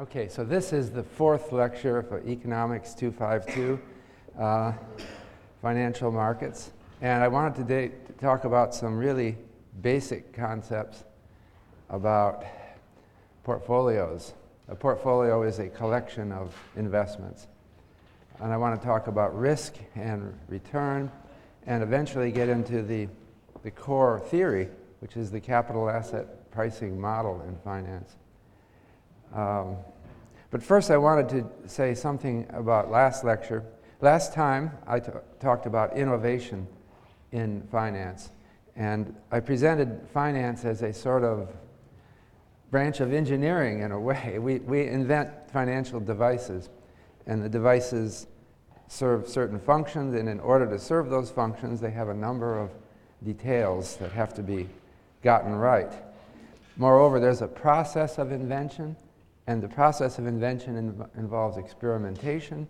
Okay, so this is the fourth lecture for Economics 252, uh, Financial Markets. And I wanted today to talk about some really basic concepts about portfolios. A portfolio is a collection of investments. And I want to talk about risk and return and eventually get into the, the core theory, which is the capital asset pricing model in finance. Um, but first, I wanted to say something about last lecture. Last time, I t- talked about innovation in finance. And I presented finance as a sort of branch of engineering in a way. We, we invent financial devices, and the devices serve certain functions, and in order to serve those functions, they have a number of details that have to be gotten right. Moreover, there's a process of invention and the process of invention inv- involves experimentation.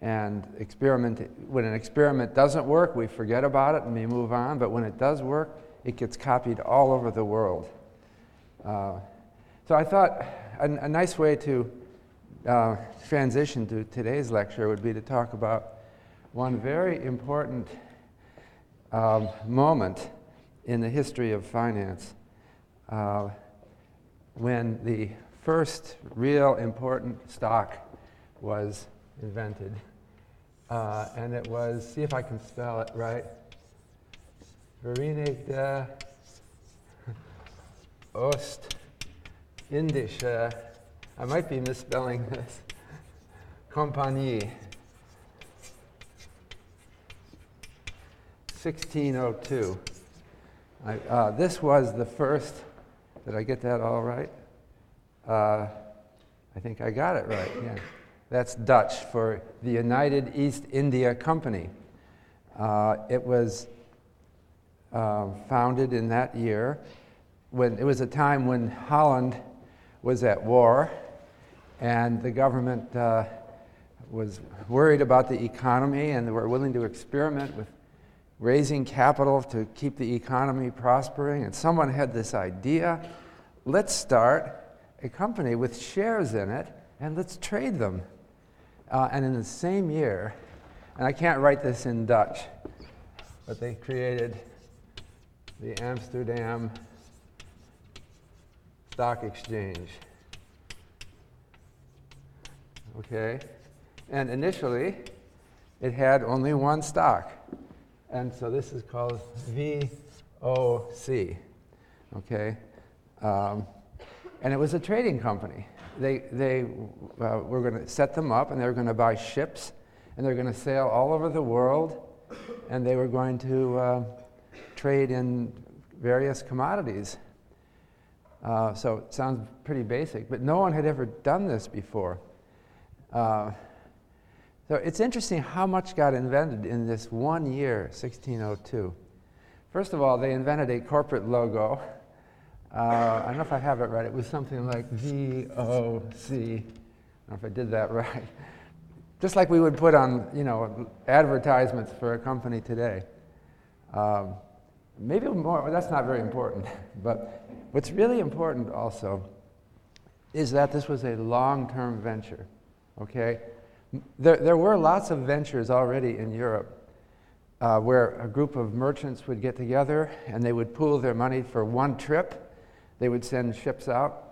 And experiment, when an experiment doesn't work, we forget about it and we move on. But when it does work, it gets copied all over the world. Uh, so I thought a, a nice way to uh, transition to today's lecture would be to talk about one very important um, moment in the history of finance uh, when the first real important stock was invented. Uh, and it was, see if I can spell it right, Verenigde Oost Indische, I might be misspelling this, Compagnie. 1602. I, uh, this was the first, did I get that all right? Uh, I think I got it right, yeah. That's Dutch for the United East India Company. Uh, it was uh, founded in that year when it was a time when Holland was at war and the government uh, was worried about the economy and they were willing to experiment with raising capital to keep the economy prospering. And someone had this idea let's start a company with shares in it and let's trade them. Uh, and in the same year, and I can't write this in Dutch, but they created the Amsterdam Stock Exchange. Okay? And initially, it had only one stock. And so this is called VOC. Okay? Um, and it was a trading company. They, they uh, were going to set them up, and they were going to buy ships, and they were going to sail all over the world, and they were going to uh, trade in various commodities. Uh, so it sounds pretty basic, but no one had ever done this before. Uh, so it's interesting how much got invented in this one year, 1602. First of all, they invented a corporate logo uh, I don't know if I have it right. It was something like V O C. I don't know if I did that right. Just like we would put on, you know, advertisements for a company today. Um, maybe more. That's not very important. but what's really important also is that this was a long-term venture. Okay, there, there were lots of ventures already in Europe. Uh, where a group of merchants would get together and they would pool their money for one trip they would send ships out,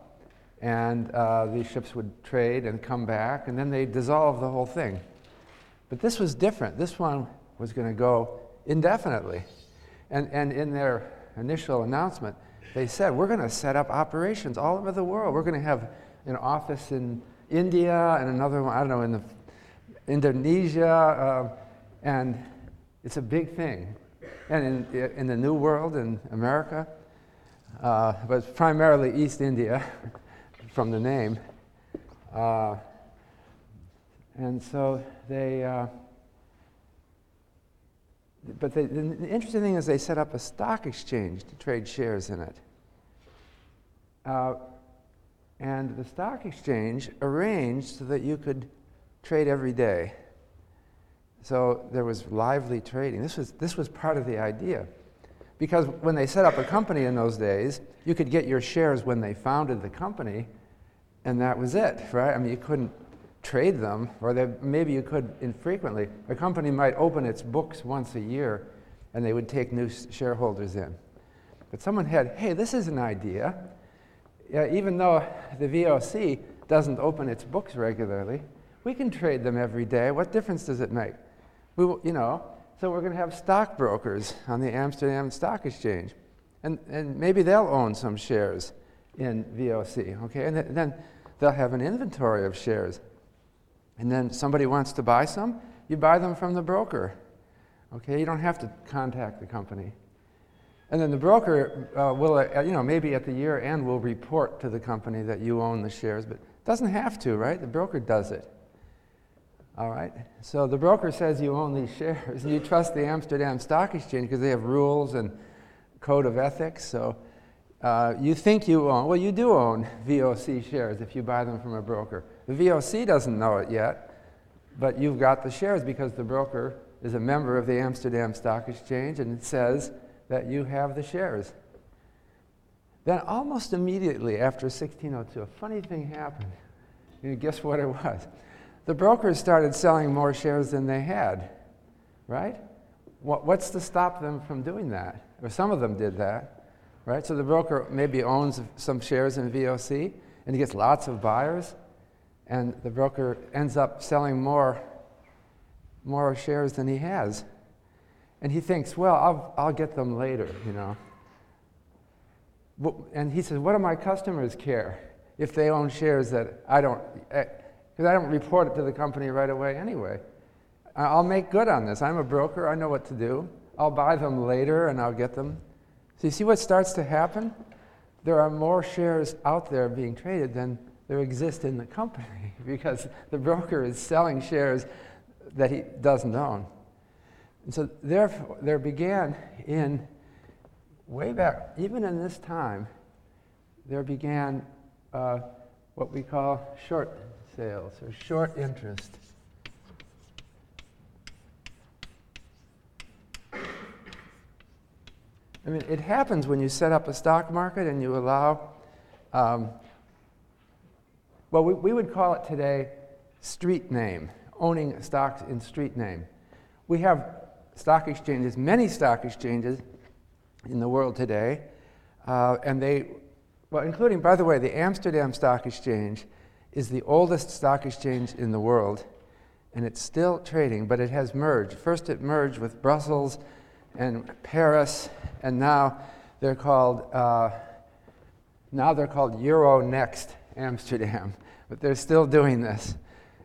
and uh, these ships would trade and come back, and then they dissolve the whole thing. But this was different. This one was going to go indefinitely. And, and in their initial announcement, they said, We're going to set up operations all over the world. We're going to have an office in India and another one, I don't know, in the, Indonesia. Uh, and it's a big thing. And in, in the New World, in America, uh, but primarily East India from the name. Uh, and so they, uh, but they, the interesting thing is they set up a stock exchange to trade shares in it. Uh, and the stock exchange arranged so that you could trade every day. So there was lively trading. This was, this was part of the idea. Because when they set up a company in those days, you could get your shares when they founded the company, and that was it, right? I mean, you couldn't trade them, or they, maybe you could infrequently. A company might open its books once a year, and they would take new shareholders in. But someone had, hey, this is an idea. Yeah, even though the VOC doesn't open its books regularly, we can trade them every day. What difference does it make? We, you know, so we're going to have stockbrokers on the Amsterdam Stock Exchange, and, and maybe they'll own some shares in VOC, okay? And th- then they'll have an inventory of shares. And then somebody wants to buy some, you buy them from the broker, okay? You don't have to contact the company. And then the broker uh, will, uh, you know, maybe at the year end will report to the company that you own the shares, but doesn't have to, right? The broker does it. All right? So the broker says you own these shares, and you trust the Amsterdam Stock Exchange because they have rules and code of ethics. So uh, you think you own, well, you do own VOC shares if you buy them from a broker. The VOC doesn't know it yet, but you've got the shares because the broker is a member of the Amsterdam Stock Exchange and it says that you have the shares. Then, almost immediately after 1602, a funny thing happened. You guess what it was? The brokers started selling more shares than they had, right? What, what's to stop them from doing that? Or some of them did that, right? So the broker maybe owns some shares in VOC and he gets lots of buyers, and the broker ends up selling more, more shares than he has. And he thinks, well, I'll, I'll get them later, you know. And he says, what do my customers care if they own shares that I don't? Eh, Because I don't report it to the company right away anyway. I'll make good on this. I'm a broker, I know what to do. I'll buy them later and I'll get them. So you see what starts to happen? There are more shares out there being traded than there exist in the company because the broker is selling shares that he doesn't own. And so therefore, there began in way back, even in this time, there began uh, what we call short sales or short interest. I mean, it happens when you set up a stock market and you allow, um, well, we, we would call it today street name, owning stocks in street name. We have stock exchanges, many stock exchanges in the world today, uh, and they, well, including, by the way, the Amsterdam Stock Exchange is the oldest stock exchange in the world, and it's still trading, but it has merged. First, it merged with Brussels and Paris, and now they're called uh, now they're called Euronext Amsterdam, but they're still doing this.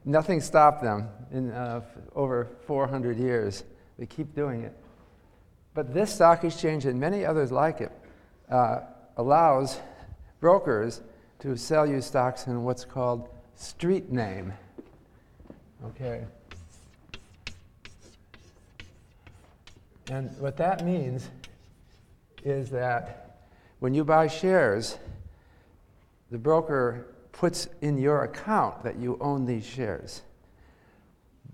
Nothing stopped them in uh, over 400 years. They keep doing it. But this stock exchange and many others like it uh, allows brokers to sell you stocks in what's called street name. Okay. And what that means is that when you buy shares, the broker puts in your account that you own these shares.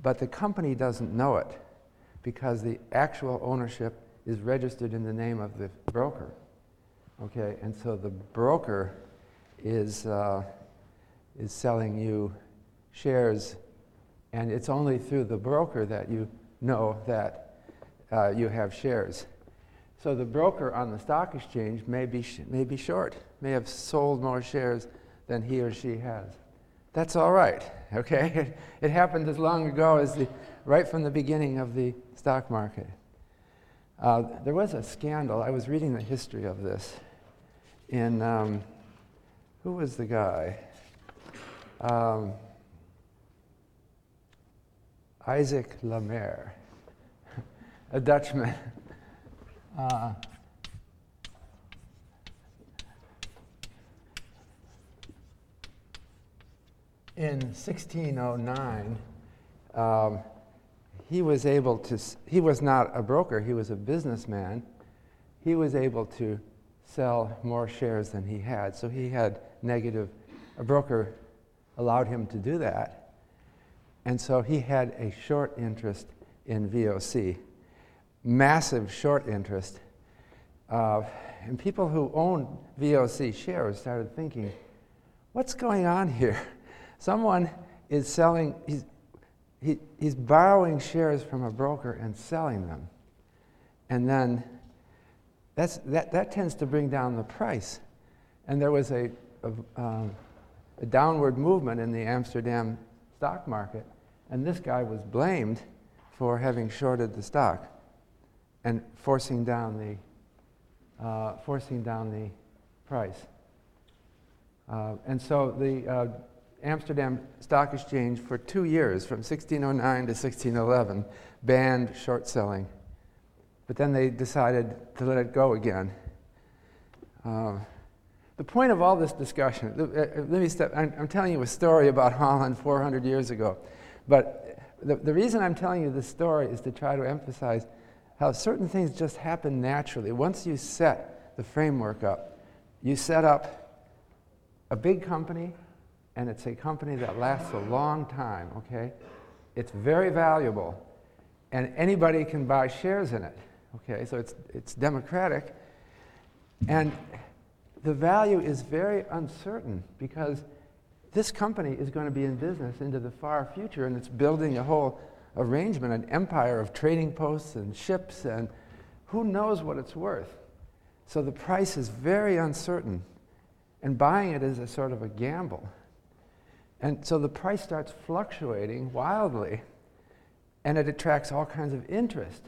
But the company doesn't know it because the actual ownership is registered in the name of the broker. Okay, and so the broker is, uh, is selling you shares, and it's only through the broker that you know that uh, you have shares. So the broker on the stock exchange may be, sh- may be short, may have sold more shares than he or she has. That's all right, okay? It, happened as long ago as the, right from the beginning of the stock market. Uh, there was a scandal. I was reading the history of this in um, who was the guy? Um, Isaac Le Maire, a Dutchman. Uh, in 1609, um, he was able to, he was not a broker, he was a businessman. He was able to sell more shares than he had. So he had negative, a broker allowed him to do that. And so he had a short interest in VOC, massive short interest. Uh, and people who owned VOC shares started thinking, what's going on here? Someone is selling, he's, he, he's borrowing shares from a broker and selling them. And then that, that tends to bring down the price. And there was a, a, um, a downward movement in the Amsterdam stock market, and this guy was blamed for having shorted the stock and forcing down the, uh, forcing down the price. Uh, and so the uh, Amsterdam Stock Exchange, for two years, from 1609 to 1611, banned short selling. But then they decided to let it go again. Uh, the point of all this discussion, uh, uh, let me step, I'm, I'm, telling you a story about Holland 400 years ago. But the, the reason I'm telling you this story is to try to emphasize how certain things just happen naturally. Once you set the framework up, you set up a big company, and it's a company that lasts a long time, okay? It's very valuable, and anybody can buy shares in it, okay? So it's, it's democratic. And the value is very uncertain because this company is going to be in business into the far future and it's building a whole arrangement, an empire of trading posts and ships, and who knows what it's worth. So the price is very uncertain, and buying it is a sort of a gamble. And so the price starts fluctuating wildly, and it attracts all kinds of interest.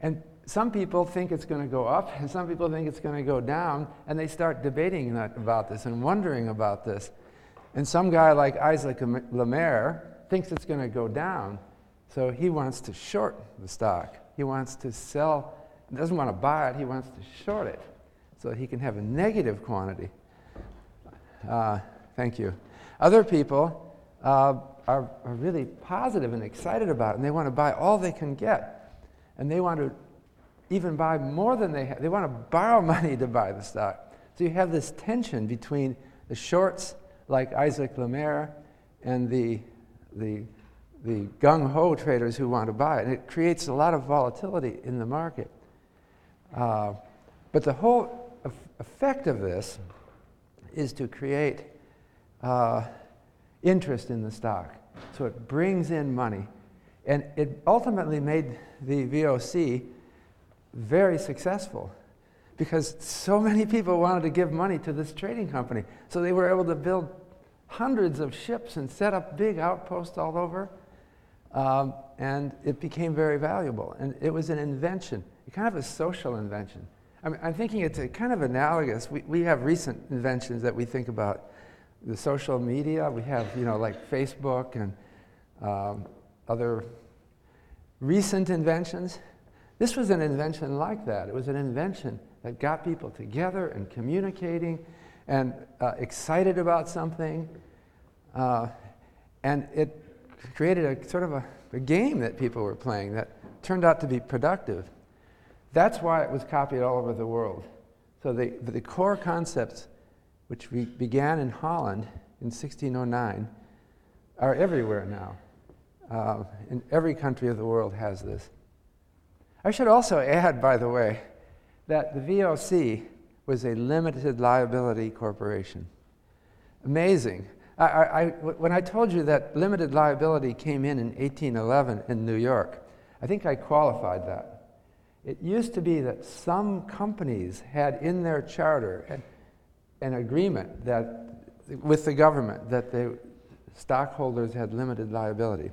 And some people think it's going to go up, and some people think it's going to go down, and they start debating about this and wondering about this. And some guy like Isaac Le Maire thinks it's going to go down, so he wants to short the stock. He wants to sell, doesn't want to buy it, he wants to short it so he can have a negative quantity. Uh, thank you. Other people uh, are, are really positive and excited about it, and they want to buy all they can get. And they want to even buy more than they have. They want to borrow money to buy the stock. So you have this tension between the shorts, like Isaac Le Maire and the, the, the gung ho traders who want to buy it. And it creates a lot of volatility in the market. Uh, but the whole effect of this is to create uh, interest in the stock. So it brings in money. And it ultimately made the VOC very successful because so many people wanted to give money to this trading company. So they were able to build hundreds of ships and set up big outposts all over. Um, and it became very valuable. And it was an invention, kind of a social invention. I mean, I'm thinking it's kind of analogous. We, we have recent inventions that we think about. The social media, we have, you know, like Facebook and um, other recent inventions. This was an invention like that. It was an invention that got people together and communicating and uh, excited about something. Uh, and it created a sort of a, a game that people were playing that turned out to be productive. That's why it was copied all over the world. So the, the core concepts, which we began in Holland in 1609, are everywhere now. Uh, in every country of the world has this. I should also add, by the way, that the VOC was a limited liability corporation. Amazing. I, I, when I told you that limited liability came in in 1811 in New York, I think I qualified that. It used to be that some companies had in their charter an, an agreement that, with the government that the stockholders had limited liability.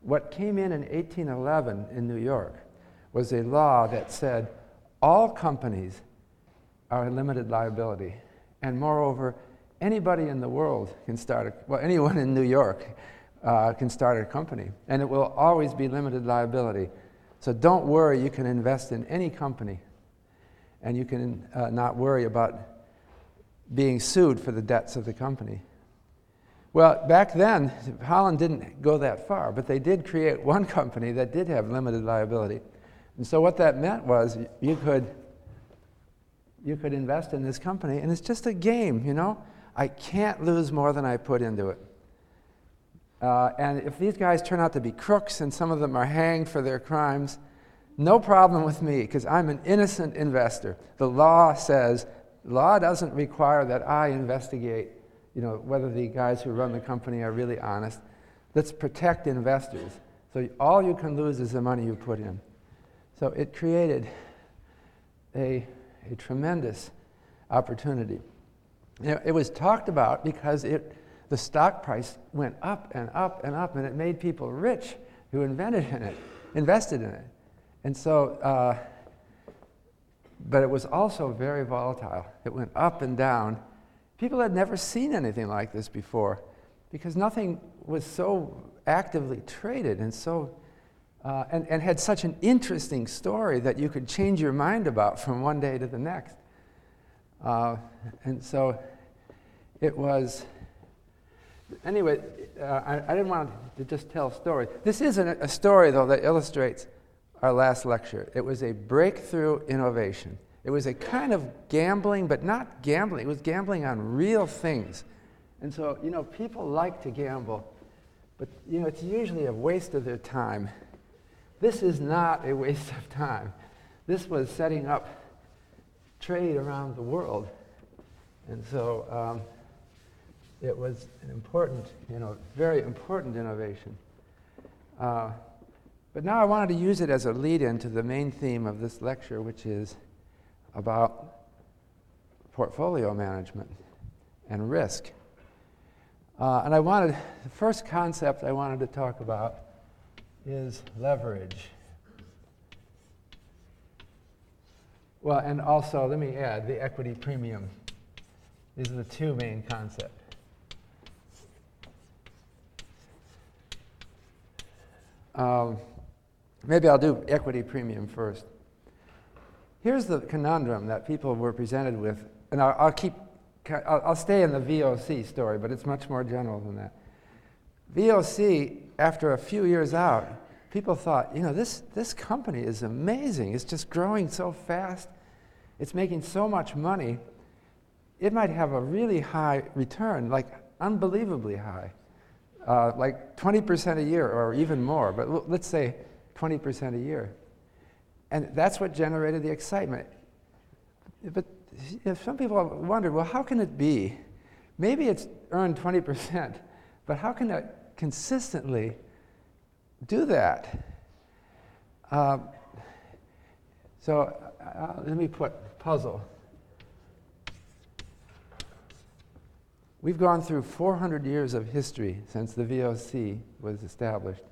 What came in in 1811 in New York was a law that said all companies are a limited liability. And moreover, anybody in the world can start, a, well, anyone in New York uh, can start a company, and it will always be limited liability. So don't worry, you can invest in any company, and you can uh, not worry about being sued for the debts of the company. Well, back then, Holland didn't go that far, but they did create one company that did have limited liability. And so what that meant was you could you could invest in this company and it's just a game, you know? I can't lose more than I put into it. Uh, and if these guys turn out to be crooks and some of them are hanged for their crimes, no problem with me because I'm an innocent investor. The law says, law doesn't require that I investigate you know, whether the guys who run the company are really honest. Let's protect investors. So all you can lose is the money you put in. So it created a, a tremendous opportunity. Know, it was talked about because it, the stock price went up and up and up, and it made people rich who invented in it, invested in it. And so, uh, but it was also very volatile. It went up and down. People had never seen anything like this before because nothing was so actively traded and so uh, and, and had such an interesting story that you could change your mind about from one day to the next. Uh, and so it was, anyway, uh, I, I, didn't want to just tell a story. This isn't a story, though, that illustrates our last lecture. It was a breakthrough innovation. It was a kind of gambling, but not gambling. It was gambling on real things. And so, you know, people like to gamble, but, you know, it's usually a waste of their time. This is not a waste of time. This was setting up trade around the world. And so um, it was an important, you know, very important innovation. Uh, but now I wanted to use it as a lead in to the main theme of this lecture, which is about portfolio management and risk. Uh, and I wanted, the first concept I wanted to talk about is leverage. Well, and also, let me add the equity premium. These are the two main concepts. Um, maybe I'll do equity premium first. Here's the conundrum that people were presented with, and I'll, I'll keep, I'll, I'll stay in the VOC story, but it's much more general than that. VOC, after a few years out, people thought, you know, this, this company is amazing. It's just growing so fast. It's making so much money. It might have a really high return, like unbelievably high, uh, like 20% a year or even more, but l- let's say 20% a year. And that's what generated the excitement. But you know, some people wondered, well, how can it be? Maybe it's earned 20%, but how can it consistently do that? Uh, so uh, let me put puzzle. We've gone through 400 years of history since the VOC was established.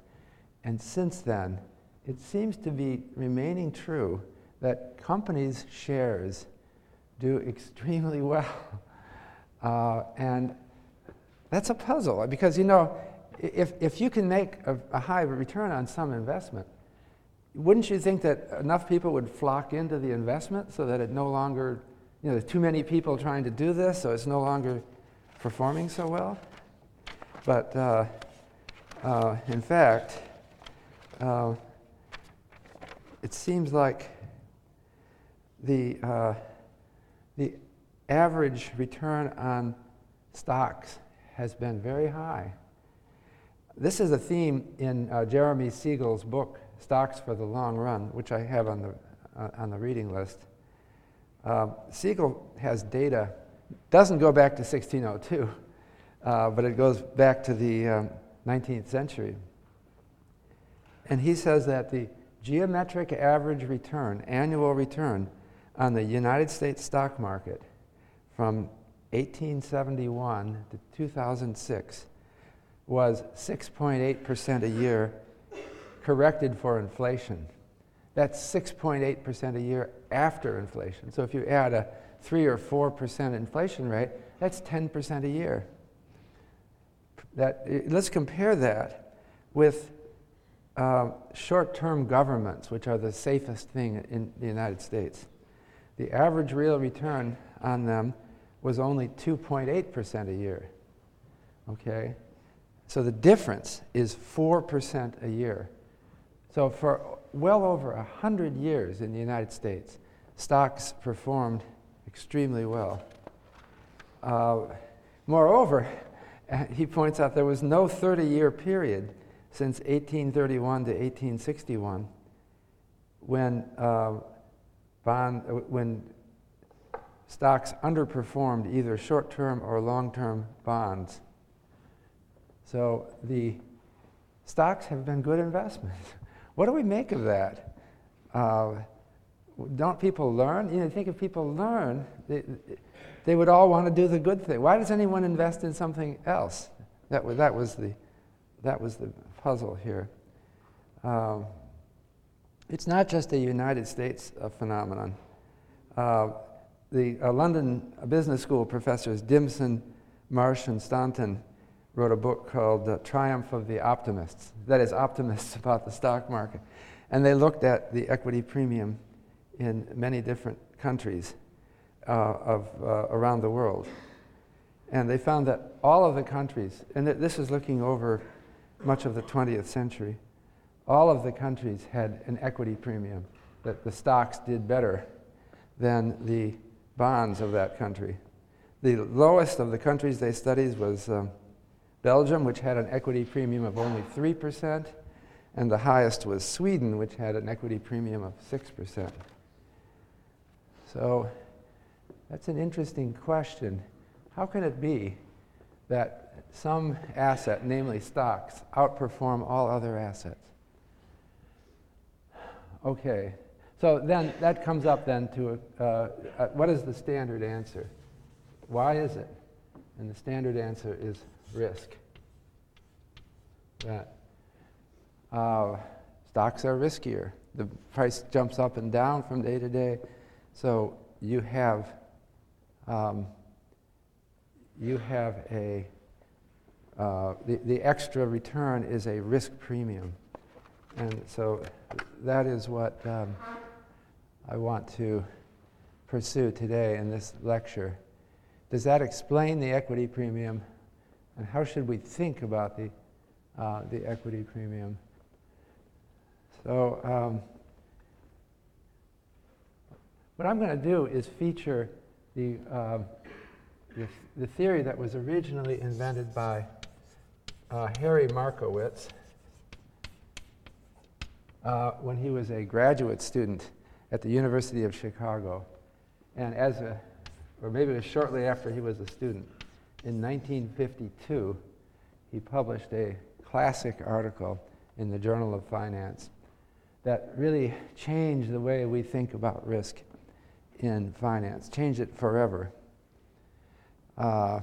And since then, it seems to be remaining true that companies' shares do extremely well. Uh, and that's a puzzle because, you know, if, if you can make a, a, high return on some investment, wouldn't you think that enough people would flock into the investment so that it no longer, you know, there's too many people trying to do this, so it's no longer performing so well? But uh, uh, in fact, uh, it seems like the, uh, the average return on stocks has been very high. This is a theme in uh, Jeremy Siegel's book, Stocks for the Long Run, which I have on the, uh, on the reading list. Uh, Siegel has data, doesn't go back to 1602, uh, but it goes back to the um, 19th century. And he says that the geometric average return, annual return, on the United States stock market from 1871 to 2006 was 6.8% a year, corrected for inflation. That's 6.8% a year after inflation. So if you add a 3 or 4% inflation rate, that's 10% a year. That, let's compare that with uh, short term governments, which are the safest thing in the United States. The average real return on them was only 2.8% a year. Okay? So the difference is 4% a year. So for well over 100 years in the United States, stocks performed extremely well. Uh, moreover, he points out there was no 30 year period since 1831 to 1861 when, uh, bond, when stocks underperformed either short term or long term bonds. So the stocks have been good investments. what do we make of that? Uh, don't people learn? You know, think if people learn, they, they would all want to do the good thing. Why does anyone invest in something else? That was, that was, the, that was the puzzle here. Um, it's not just a United States uh, phenomenon. Uh, the uh, London Business School professors Dimson, Marsh, and Staunton wrote a book called uh, Triumph of the Optimists. That is, optimists about the stock market. And they looked at the equity premium in many different countries uh, of, uh, around the world. And they found that all of the countries, and th- this is looking over much of the 20th century, all of the countries had an equity premium, that the stocks did better than the bonds of that country. The lowest of the countries they studied was um, Belgium, which had an equity premium of only 3%, and the highest was Sweden, which had an equity premium of 6%. So that's an interesting question. How can it be that some asset, namely stocks, outperform all other assets? Okay, so then that comes up then to uh, uh, what is the standard answer? Why is it? And the standard answer is risk. That uh, stocks are riskier. The price jumps up and down from day to day. So you have um, you have a uh, the, the extra return is a risk premium. And so that is what um, I want to pursue today in this lecture. Does that explain the equity premium? And how should we think about the, uh, the equity premium? So, um, what I'm going to do is feature the, uh, the, the, theory that was originally invented by uh, Harry Markowitz uh, when he was a graduate student at the University of Chicago. And as a, or maybe it was shortly after he was a student, in 1952, he published a classic article in the Journal of Finance that really changed the way we think about risk in finance, changed it forever. Uh,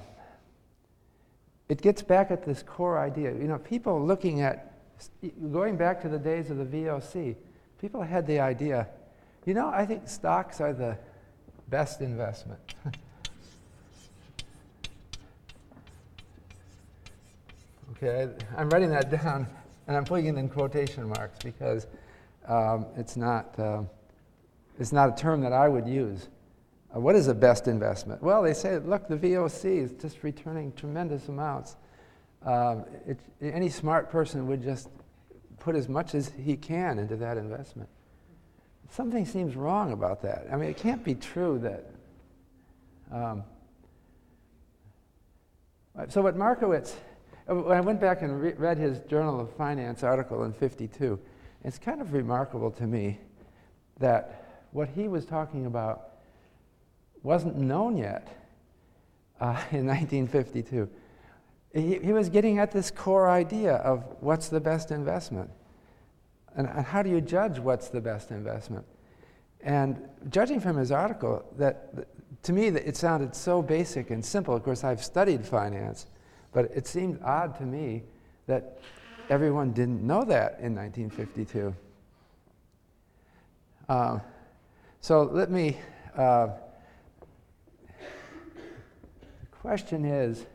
it gets back at this core idea. You know, people looking at, going back to the days of the VOC, people had the idea, you know, I think stocks are the best investment. okay, I'm writing that down and I'm putting it in quotation marks because um, it's not. Um, it's not a term that I would use. Uh, what is the best investment? Well, they say, look, the VOC is just returning tremendous amounts. Um, it, any smart person would just put as much as he can into that investment. Something seems wrong about that. I mean, it can't be true that. Um, so, what Markowitz, uh, when I went back and re- read his Journal of Finance article in 52, it's kind of remarkable to me that what he was talking about wasn't known yet uh, in 1952. He, he, was getting at this core idea of what's the best investment. And, and how do you judge what's the best investment? And judging from his article, that, that to me, it sounded so basic and simple. Of course, I've studied finance, but it seemed odd to me that everyone didn't know that in 1952. Um, so let me. Uh, the question is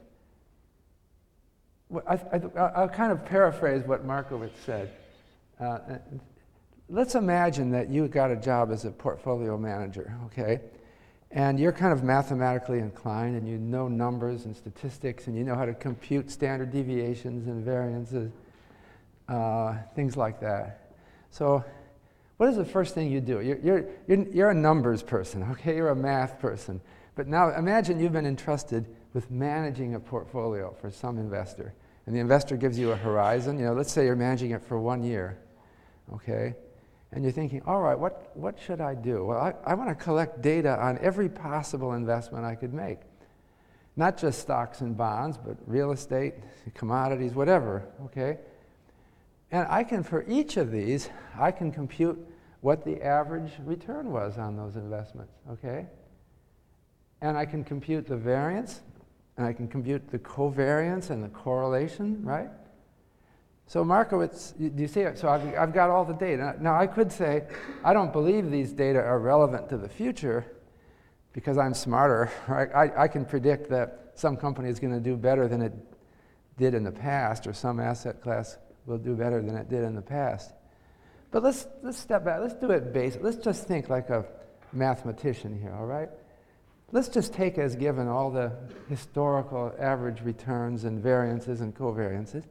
I, will kind of paraphrase what Markowitz said. Uh, let's imagine that you got a job as a portfolio manager, okay? And you're kind of mathematically inclined and you know numbers and statistics and you know how to compute standard deviations and variances, uh, things like that. So what is the first thing you do? You're, you're, you're, you're a numbers person, okay? You're a math person. But now imagine you've been entrusted with managing a portfolio for some investor. And the investor gives you a horizon. You know, let's say you're managing it for one year, okay? And you're thinking, all right, what, what should I do? Well, I, I want to collect data on every possible investment I could make. Not just stocks and bonds, but real estate, commodities, whatever, okay? And I can, for each of these, I can compute what the average return was on those investments, okay? And I can compute the variance, and I can compute the covariance and the correlation, right? So Markowitz, do you see it? So I've, I've got all the data. Now I could say, I don't believe these data are relevant to the future because I'm smarter. Right? I, I can predict that some company is going to do better than it did in the past, or some asset class will do better than it did in the past. But let's, let's step back. Let's do it basic. Let's just think like a mathematician here, all right? Let's just take as given all the historical average returns and variances and covariances.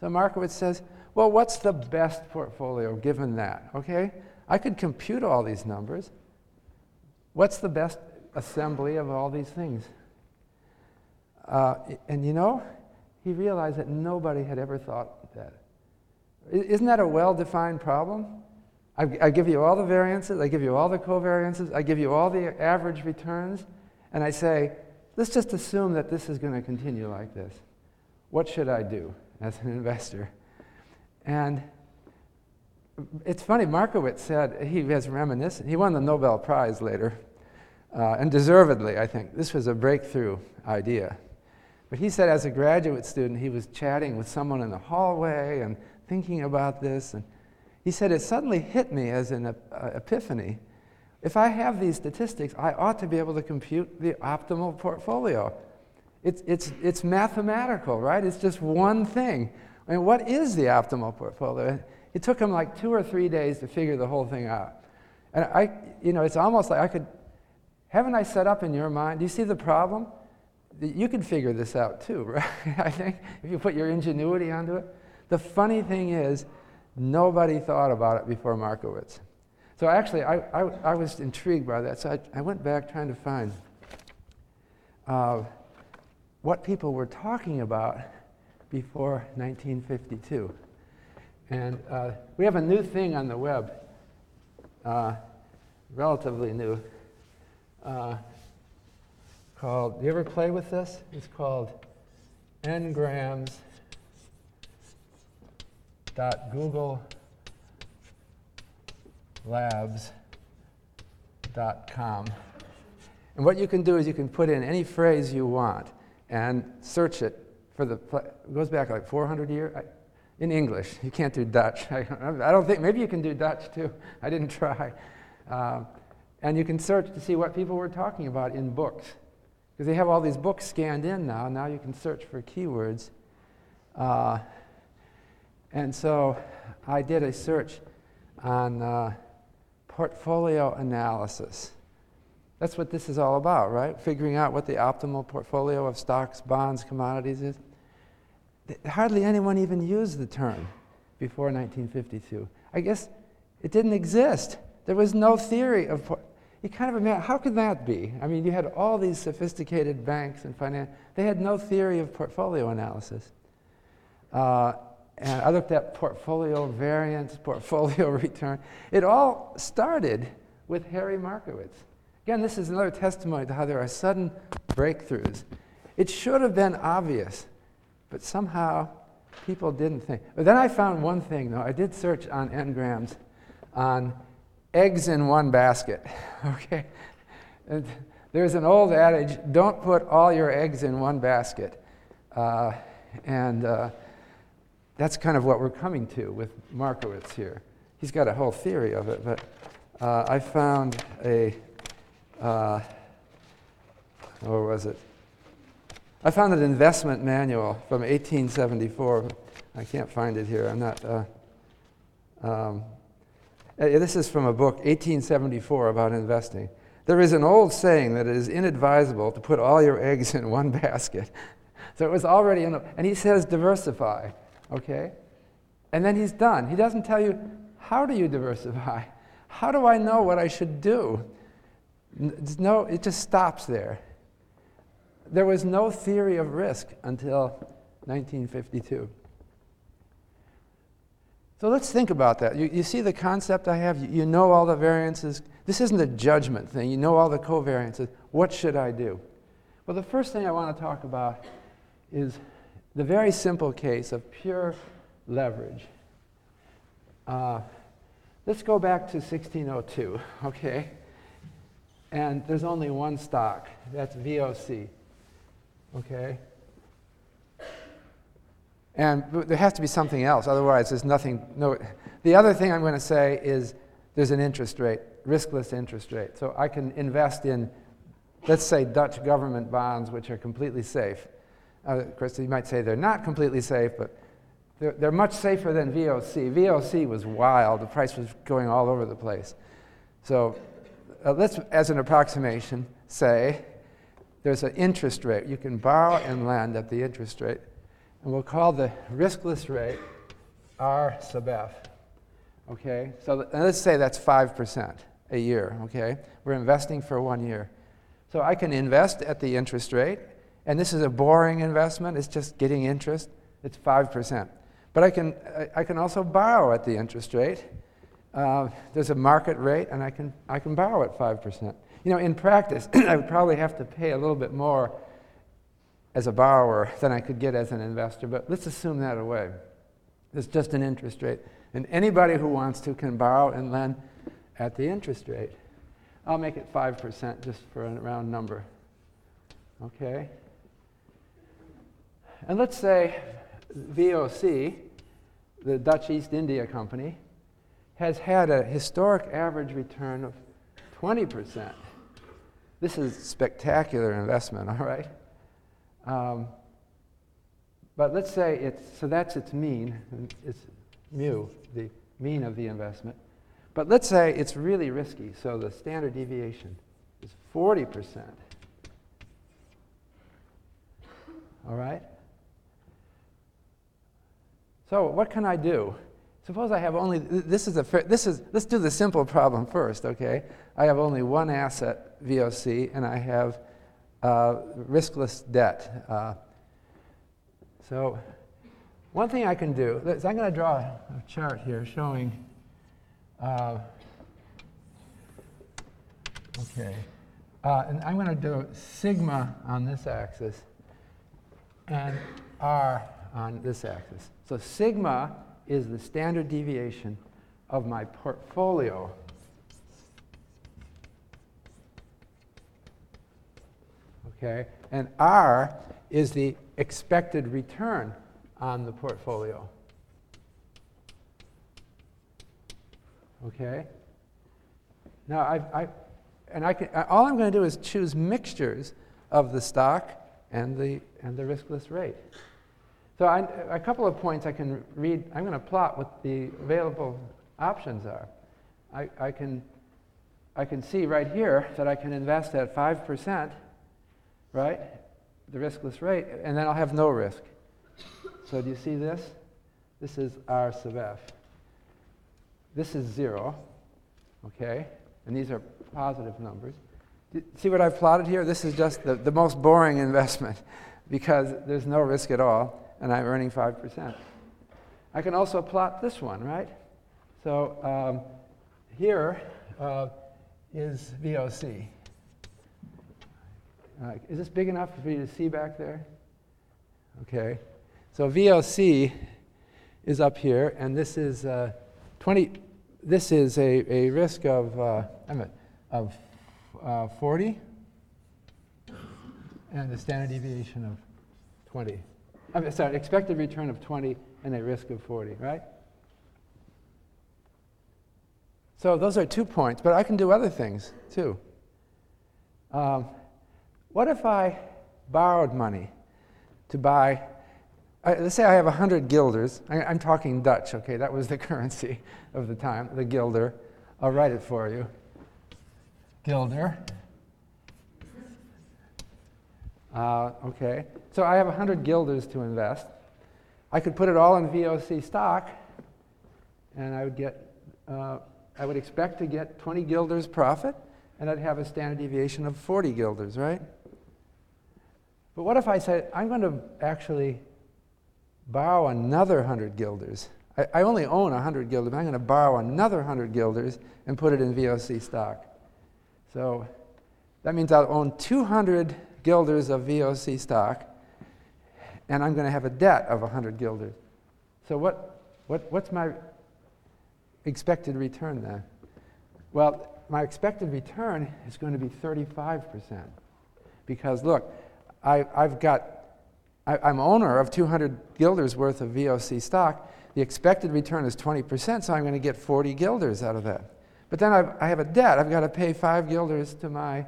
So Markowitz says, well, what's the best portfolio given that? Okay? I could compute all these numbers. What's the best assembly of all these things? Uh, and you know, he realized that nobody had ever thought that. Isn't that a well defined problem? I, I, give you all the variances, I give you all the covariances, I give you all the average returns, and I say, let's just assume that this is going to continue like this. What should I do? As an investor. And it's funny, Markowitz said, he has reminiscent, he won the Nobel Prize later, uh, and deservedly, I think. This was a breakthrough idea. But he said, as a graduate student, he was chatting with someone in the hallway and thinking about this. And he said, it suddenly hit me as an uh, epiphany. If I have these statistics, I ought to be able to compute the optimal portfolio. It's, it's, it's mathematical, right? It's just one thing. I mean, what is the optimal portfolio? It took him like two or three days to figure the whole thing out. And I, you know, it's almost like I could, haven't I set up in your mind? Do you see the problem? You can figure this out too, right? I think if you put your ingenuity onto it. The funny thing is, nobody thought about it before Markowitz. So actually, I, I, I was intrigued by that. So I, I went back trying to find. Uh, what people were talking about before 1952. And uh, we have a new thing on the web, uh, relatively new, uh, called, do you ever play with this? It's called ngrams.googlelabs.com. And what you can do is you can put in any phrase you want and search it for the, it goes back like 400 years in English. You can't do Dutch. I, I, don't think, maybe you can do Dutch too. I didn't try. Um, and you can search to see what people were talking about in books. Because they have all these books scanned in now. Now you can search for keywords. Uh, and so I did a search on uh, portfolio analysis. That's what this is all about, right? Figuring out what the optimal portfolio of stocks, bonds, commodities is. Hardly anyone even used the term before 1952. I guess it didn't exist. There was no theory of. Por- you kind of imagine how could that be? I mean, you had all these sophisticated banks and finance. They had no theory of portfolio analysis. Uh, and I looked at portfolio variance, portfolio return. It all started with Harry Markowitz. Again, this is another testimony to how there are sudden breakthroughs. It should have been obvious, but somehow people didn't think. But then I found one thing, though. I did search on Ngrams on eggs in one basket. okay? And there's an old adage don't put all your eggs in one basket. Uh, and uh, that's kind of what we're coming to with Markowitz here. He's got a whole theory of it, but uh, I found a uh, or was it? I found an investment manual from 1874. I can't find it here. I'm not. Uh, um, eh, this is from a book, 1874, about investing. There is an old saying that it is inadvisable to put all your eggs in one basket. so it was already in, a, and he says diversify, okay? And then he's done. He doesn't tell you how do you diversify? How do I know what I should do? No, it just stops there. There was no theory of risk until 1952. So let's think about that. You, you see the concept I have? You, you know all the variances. This isn't a judgment thing. You know all the covariances. What should I do? Well, the first thing I want to talk about is the very simple case of pure leverage. Uh, let's go back to 1602, okay? And there's only one stock. That's VOC, okay? And there has to be something else, otherwise, there's nothing. No, the other thing I'm going to say is there's an interest rate, riskless interest rate. So I can invest in, let's say, Dutch government bonds, which are completely safe. Uh, of course, you might say they're not completely safe, but they're, they're much safer than VOC. VOC was wild, the price was going all over the place. So uh, let's, as an approximation, say there's an interest rate. You can borrow and lend at the interest rate and we'll call the riskless rate R sub f. Okay, so let's say that's 5% a year, okay? We're investing for one year. So I can invest at the interest rate, and this is a boring investment, it's just getting interest, it's 5%. But I can, I can also borrow at the interest rate. Uh, there's a market rate, and I can, I can borrow at 5%. You know, in practice, I would probably have to pay a little bit more as a borrower than I could get as an investor, but let's assume that away. It's just an interest rate. And anybody who wants to can borrow and lend at the interest rate. I'll make it 5% just for a round number. Okay? And let's say VOC, the Dutch East India Company, has had a historic average return of 20%. This is spectacular investment, all right? Um, but let's say it's, so that's its mean, it's mu, the mean of the investment. But let's say it's really risky, so the standard deviation is 40%. All right? So what can I do? Suppose I have only, this is a, this is, let's do the simple problem first, okay? I have only one asset, VOC, and I have uh, riskless debt. Uh, so one thing I can do is I'm going to draw a chart here showing, uh, okay, uh, and I'm going to do sigma on this axis and r on this axis. So sigma is the standard deviation of my portfolio okay? And R is the expected return on the portfolio. Okay? Now, I, I and I can, all I'm going to do is choose mixtures of the stock and the, and the riskless rate. So I, a couple of points I can read, I'm going to plot what the available options are. I, I, can, I can see right here that I can invest at 5% right? The riskless rate, and then I'll have no risk. So do you see this? This is R sub f. This is zero, okay? And these are positive numbers. See what I've plotted here? This is just the, the most boring investment because there's no risk at all, and I'm earning 5%. I can also plot this one, right? So um, here uh, is VOC. Uh, is this big enough for you to see back there? Okay. So VOC is up here, and this is uh, 20. This is a, a risk of uh, of uh, 40, and the standard deviation of 20. I'm sorry, expected return of 20 and a risk of 40, right? So those are two points, but I can do other things too. Um, what if I borrowed money to buy, uh, let's say I have 100 guilders. I, I'm talking Dutch, okay? That was the currency of the time, the guilder. I'll write it for you. Guilder. Uh, okay, so I have 100 guilders to invest. I could put it all in VOC stock, and I would get, uh, I would expect to get 20 guilders profit, and I'd have a standard deviation of 40 guilders, right? But what if I said, I'm going to actually borrow another 100 guilders, I, I only own 100 guilders, but I'm going to borrow another 100 guilders and put it in VOC stock. So that means I'll own 200 guilders of VOC stock, and I'm going to have a debt of 100 guilders. So what, what, what's my expected return then? Well, my expected return is going to be 35%. Because look, I, have got, I, I'm owner of 200 guilders worth of VOC stock. The expected return is 20%, so I'm going to get 40 guilders out of that. But then I've, I have a debt. I've got to pay five guilders to my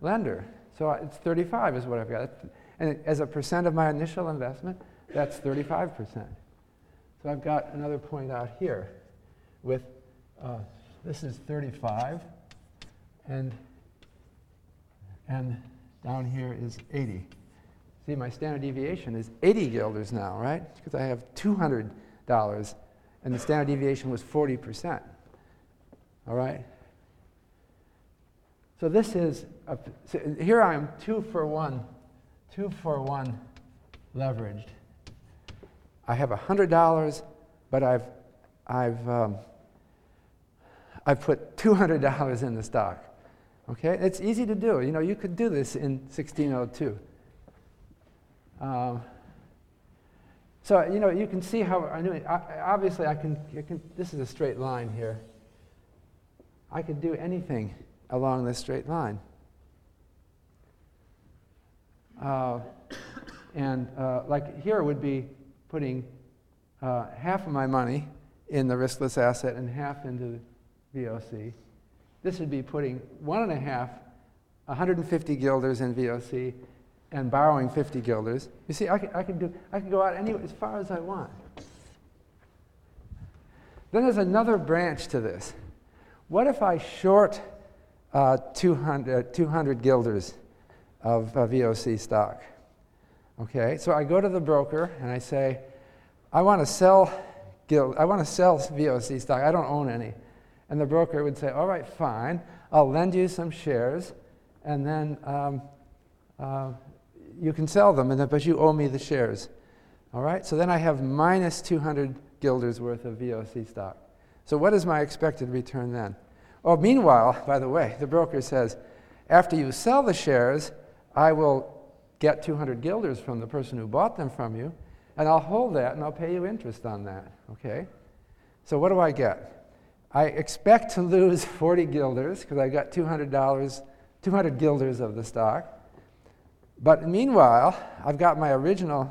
lender. So it's 35 is what I've got. And as a percent of my initial investment, that's 35%. So I've got another point out here with uh, this is 35 and and down here is 80. See, my standard deviation is 80 guilders now, right? Because I have $200 and the standard deviation was 40%. All right? So this is, a, so here I am two for one, two for one leveraged. I have $100, but I've, I've, um, I've put $200 in the stock. Okay? It's easy to do. You know, you could do this in 1602. Um, so, you know, you can see how I knew. I, obviously, I can, I can, this is a straight line here. I could do anything along this straight line. Uh, and uh, like here would be putting uh, half of my money in the riskless asset and half into VOC. This would be putting one and a half, 150 guilders in VOC and borrowing 50 guilders. You see, I can, I can, do, I can go out any, as far as I want. Then there's another branch to this. What if I short uh, 200, 200 guilders of uh, VOC stock? Okay, so I go to the broker and I say, I want to sell guild, I want to sell VOC stock. I don't own any. And the broker would say, all right, fine. I'll lend you some shares, and then um, uh, you can sell them, and then, but you owe me the shares. All right? So then I have minus 200 guilders worth of VOC stock. So what is my expected return then? Oh, meanwhile, by the way, the broker says, after you sell the shares, I will get 200 guilders from the person who bought them from you, and I'll hold that and I'll pay you interest on that. Okay? So what do I get? I expect to lose 40 guilders because I got $200, 200 guilders of the stock. But meanwhile, I've got my original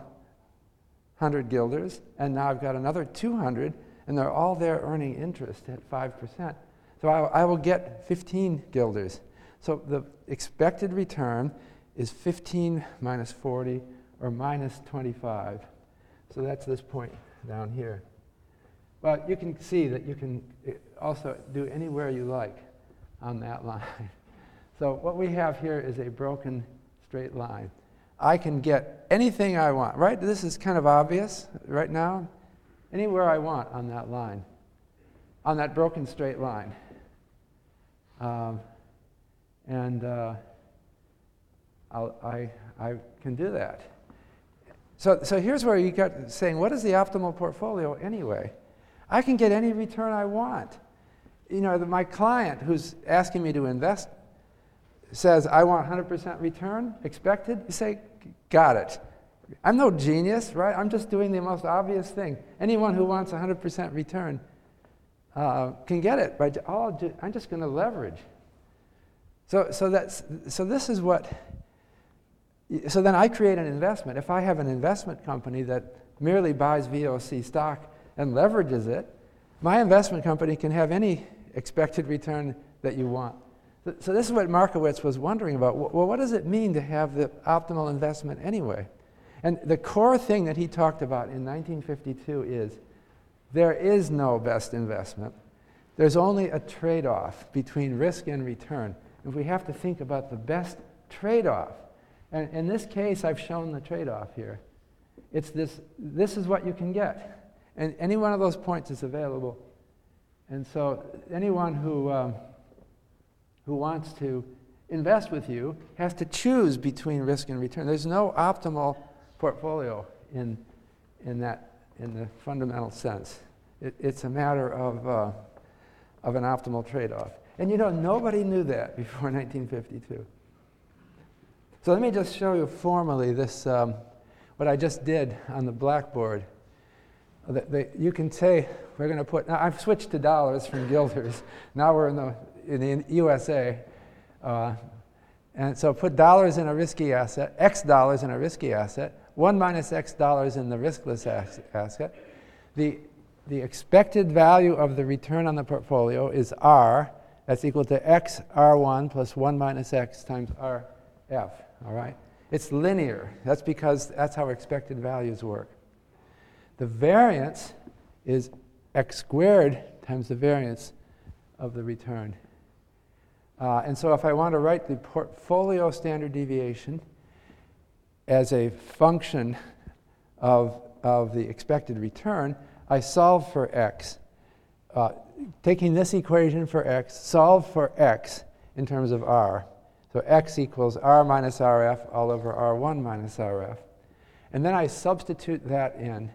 100 guilders, and now I've got another 200, and they're all there earning interest at 5%. So I, I will get 15 guilders. So the expected return is 15 minus 40 or minus 25. So that's this point down here. But you can see that you can eh, also do anywhere you like on that line. So what we have here is a broken straight line. I can get anything I want, right? This is kind of obvious right now. Anywhere I want on that line, on that broken straight line. Um, and uh, i I, can do that. So, so here's where you got saying, what is the optimal portfolio anyway? I can get any return I want. You know, the, my client who's asking me to invest says, I want 100% return expected, you say, got it. I'm no genius, right? I'm just doing the most obvious thing. Anyone who wants 100% return uh, can get it. By, oh, I'm just going to leverage. So, so, that's, so this is what, so then I create an investment. If I have an investment company that merely buys VOC stock and leverages it, my investment company can have any expected return that you want. So this is what Markowitz was wondering about. Well, what does it mean to have the optimal investment anyway? And the core thing that he talked about in 1952 is there is no best investment. There's only a trade-off between risk and return. If we have to think about the best trade-off, and in this case, I've shown the trade-off here. It's this, this is what you can get. And any one of those points is available. And so anyone who... Um, who wants to invest with you has to choose between risk and return. There's no optimal portfolio in, in that in the fundamental sense. It, it's a matter of, uh, of an optimal trade off. And you know, nobody knew that before 1952. So let me just show you formally this, um, what I just did on the blackboard. The, the, you can say, we're going to put, now I've switched to dollars from guilders. Now we're in the, in the USA. Uh, and so put dollars in a risky asset, X dollars in a risky asset, 1 minus X dollars in the riskless asset. The, the expected value of the return on the portfolio is R. That's equal to X R1 plus 1 minus X times RF. All right? It's linear. That's because that's how expected values work. The variance is X squared times the variance of the return. Uh, and so if I want to write the portfolio standard deviation as a function of, of the expected return, I solve for x. Uh, taking this equation for x, solve for x in terms of r. So x equals r minus rf all over r1 minus rf. And then I substitute that in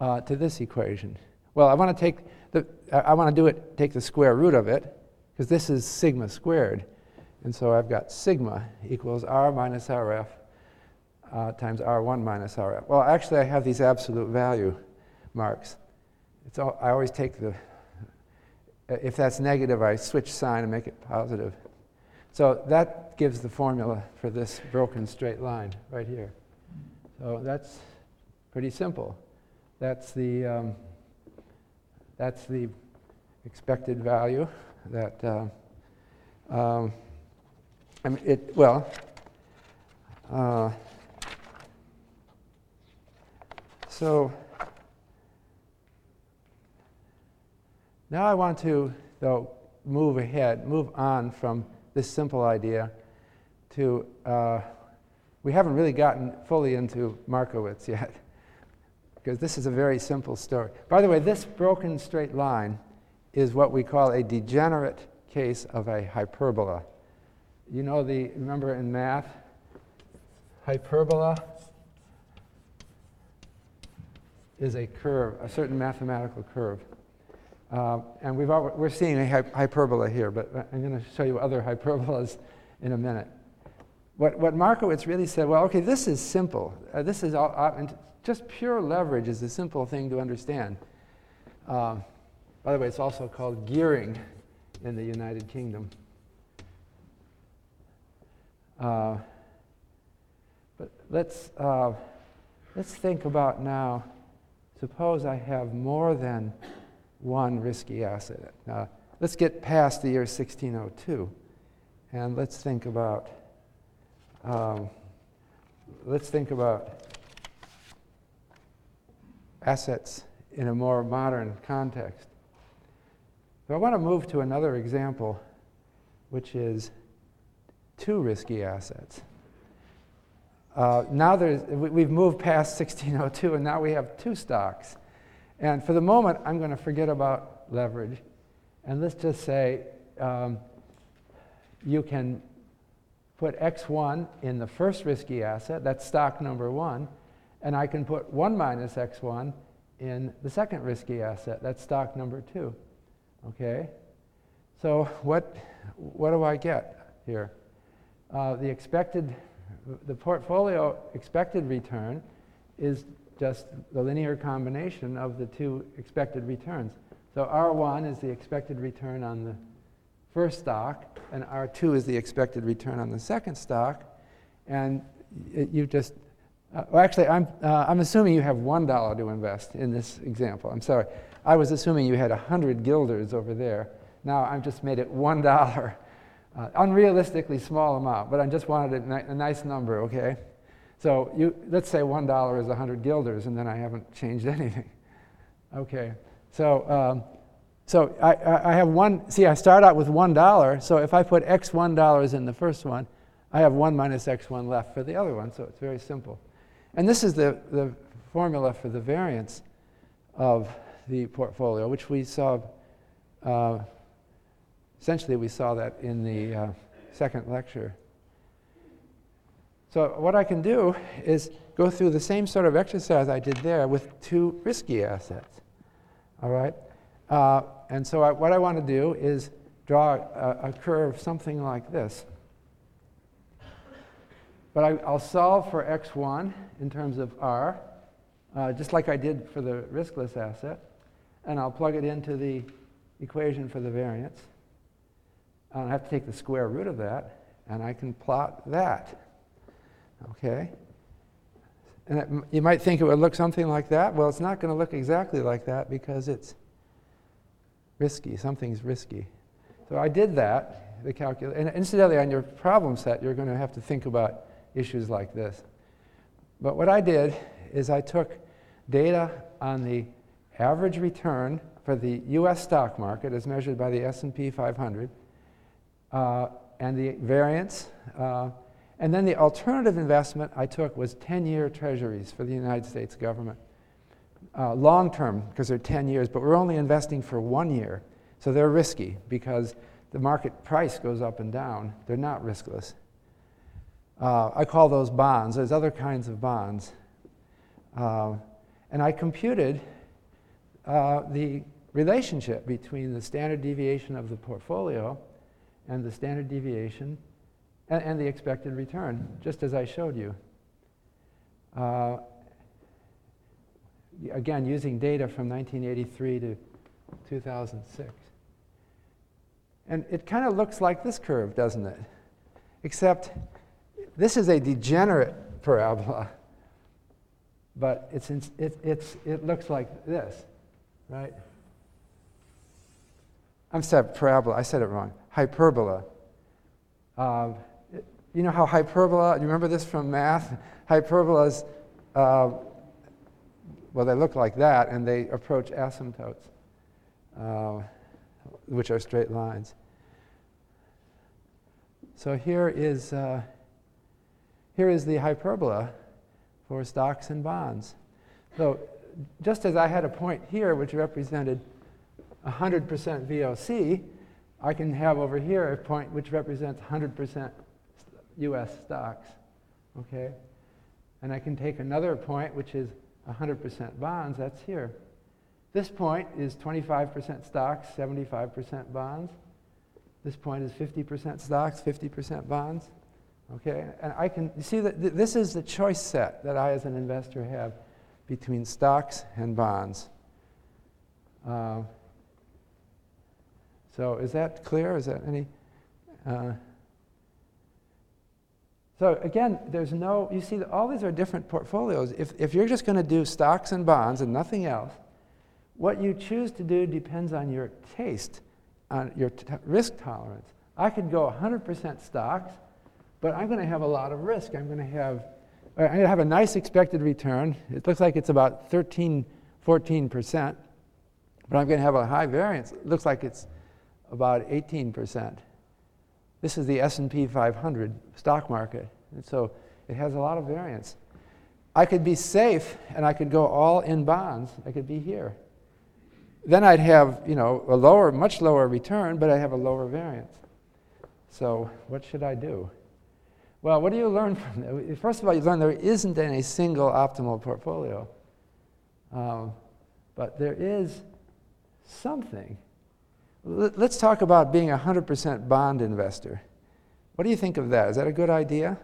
uh, to this equation. Well, I want to take the, I want to do it, take the square root of it, because this is sigma squared. And so I've got sigma equals r minus rf uh, times r1 minus rf. Well, actually, I have these absolute value marks. It's all, I always take the, if that's negative, I switch sign and make it positive. So that gives the formula for this broken straight line right here. So that's pretty simple. That's the, um, that's the expected value that, uh, um, I mean, it, well, uh, so now I want to, though, move ahead, move on from this simple idea to, uh, we haven't really gotten fully into Markowitz yet, because this is a very simple story. By the way, this broken straight line is what we call a degenerate case of a hyperbola. You know the, remember in math, hyperbola is a curve, a certain mathematical curve. Uh, and we've al- we're seeing a hy- hyperbola here, but I'm going to show you other hyperbolas in a minute. What, what Markowitz really said, well, okay, this is simple. Uh, this is all, uh, just pure leverage is a simple thing to understand. Um, by the way, it's also called gearing in the United Kingdom. Uh, but let's, uh, let's think about now suppose I have more than one risky asset. Now, let's get past the year 1602 and let's think about um, let's think about assets in a more modern context. So I want to move to another example, which is two risky assets. Uh, now we've moved past 1602, and now we have two stocks. And for the moment, I'm going to forget about leverage. And let's just say um, you can put X1 in the first risky asset, that's stock number one, and I can put 1 minus X1 in the second risky asset, that's stock number two. Okay? So what, what do I get here? Uh, the expected, the portfolio expected return is just the linear combination of the two expected returns. So R1 is the expected return on the first stock, and R2 is the expected return on the second stock. And you just, uh, well, actually, I'm, uh, I'm assuming you have $1 to invest in this example. I'm sorry. I was assuming you had 100 guilders over there. Now I've just made it $1. Uh, unrealistically small amount, but I just wanted a, ni- a nice number, okay? So you, let's say $1 is 100 guilders, and then I haven't changed anything. Okay, so, um, so I, I have one, see, I start out with $1, so if I put x $1 in the first one, I have 1 minus x1 left for the other one, so it's very simple. And this is the, the formula for the variance of the portfolio, which we saw, uh, essentially, we saw that in the uh, second lecture. So, what I can do is go through the same sort of exercise I did there with two risky assets. All right? Uh, and so I, what I want to do is draw a, a curve something like this. But I, will solve for x1 in terms of r, uh, just like I did for the riskless asset. And I'll plug it into the equation for the variance. And I have to take the square root of that, and I can plot that. Okay? And it, you might think it would look something like that. Well, it's not going to look exactly like that because it's risky. Something's risky. So I did that, the calculation. And incidentally, on your problem set, you're going to have to think about issues like this. But what I did is I took data on the average return for the U.S. stock market as measured by the S&P 500 uh, and the variance. Uh, and then the alternative investment I took was 10-year treasuries for the United States government. Uh, long term, because they're 10 years, but we're only investing for one year. So they're risky because the market price goes up and down. They're not riskless. Uh, I call those bonds. There's other kinds of bonds. Uh, and I computed uh, the relationship between the standard deviation of the portfolio and the standard deviation and, and the expected return, just as I showed you. Uh, again, using data from 1983 to 2006. And it kind of looks like this curve, doesn't it? Except this is a degenerate parabola, but it's, it, it's, it looks like this, right? I'm sorry, parabola, I said it wrong. Hyperbola. Uh, you know how hyperbola, you remember this from math? Hyperbolas, uh, well, they look like that and they approach asymptotes, uh, which are straight lines. So here is, uh, here is the hyperbola for stocks and bonds. So just as I had a point here which represented 100% VOC, I can have over here a point which represents 100% US stocks. Okay? And I can take another point which is 100% bonds, that's here. This point is 25% stocks, 75% bonds. This point is 50% stocks, 50% bonds. Okay? And I can you see that th- this is the choice set that I as an investor have between stocks and bonds. Uh, so is that clear? Is that any? Uh, so again, there's no, you see, all these are different portfolios. If, if you're just going to do stocks and bonds and nothing else, what you choose to do depends on your taste, on your t- risk tolerance. I could go 100% stocks, but I'm going to have a lot of risk. I'm going to have, I'm going to have a nice expected return. It looks like it's about 13, 14%, but I'm going to have a high variance. It looks like it's about 18%. This is the S&P 500 stock market, and so it has a lot of variance. I could be safe and I could go all in bonds. I could be here. Then I'd have, you know, a lower, much lower return, but I have a lower variance. So what should I do? Well, what do you learn from that? First of all, you learn there isn't any single optimal portfolio. Um, but there is something Let's talk about being a 100% bond investor. What do you think of that? Is that a good idea?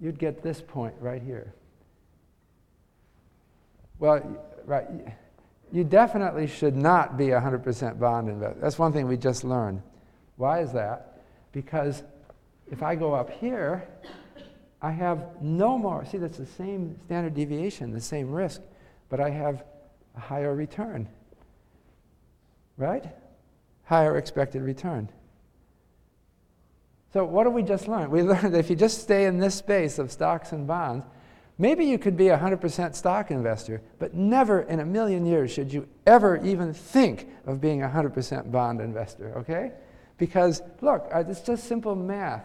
You'd get this point right here. Well, right, you definitely should not be a 100% bond investor. That's one thing we just learned. Why is that? Because if I go up here, I have no more. See, that's the same standard deviation, the same risk, but I have a higher return. Right? Higher expected return. So, what did we just learn? We learned that if you just stay in this space of stocks and bonds, maybe you could be a 100% stock investor, but never in a million years should you ever even think of being a 100% bond investor, okay? Because, look, it's just simple math.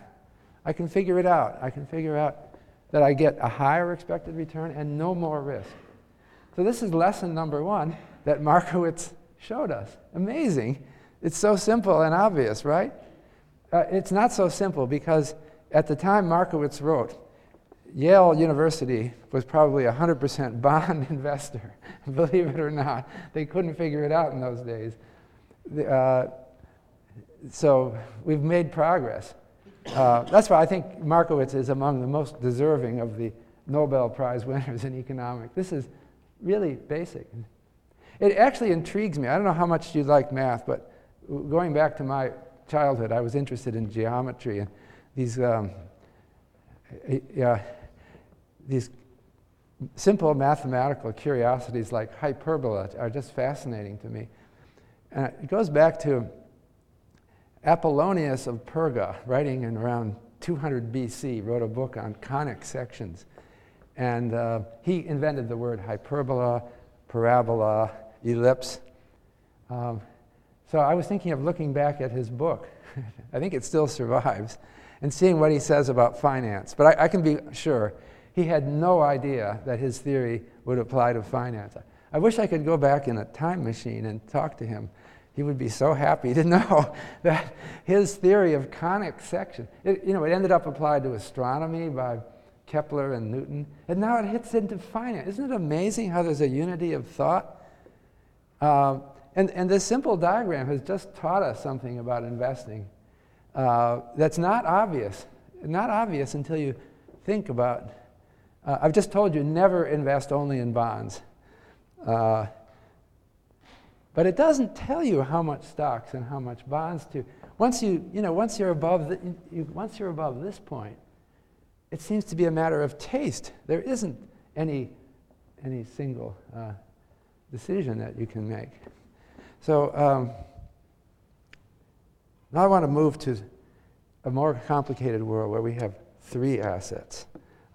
I can figure it out. I can figure out that I get a higher expected return and no more risk. So, this is lesson number one that Markowitz showed us. Amazing it's so simple and obvious, right? Uh, it's not so simple because at the time Markowitz wrote, Yale University was probably a 100% bond investor, believe it or not. They couldn't figure it out in those days. Uh, so we've made progress. Uh, that's why I think Markowitz is among the most deserving of the Nobel Prize winners in economics. This is really basic. It actually intrigues me. I don't know how much you like math, but going back to my childhood, I was interested in geometry and these, um, uh, these simple mathematical curiosities like hyperbola are just fascinating to me. And it goes back to Apollonius of Perga, writing in around 200 BC, wrote a book on conic sections. And uh, he invented the word hyperbola, parabola, ellipse. Um, so I was thinking of looking back at his book. I think it still survives, and seeing what he says about finance. But I, I, can be sure he had no idea that his theory would apply to finance. I, wish I could go back in a time machine and talk to him. He would be so happy to know that his theory of conic section, it, you know, it ended up applied to astronomy by Kepler and Newton, and now it hits into finance. Isn't it amazing how there's a unity of thought? Uh, and, and this simple diagram has just taught us something about investing uh, that's not obvious. Not obvious until you think about. Uh, I've just told you never invest only in bonds. Uh, but it doesn't tell you how much stocks and how much bonds to. Once you, you know, once you're above, the, you, once you're above this point, it seems to be a matter of taste. There isn't any, any single uh, decision that you can make. So um, now I want to move to a more complicated world where we have three assets.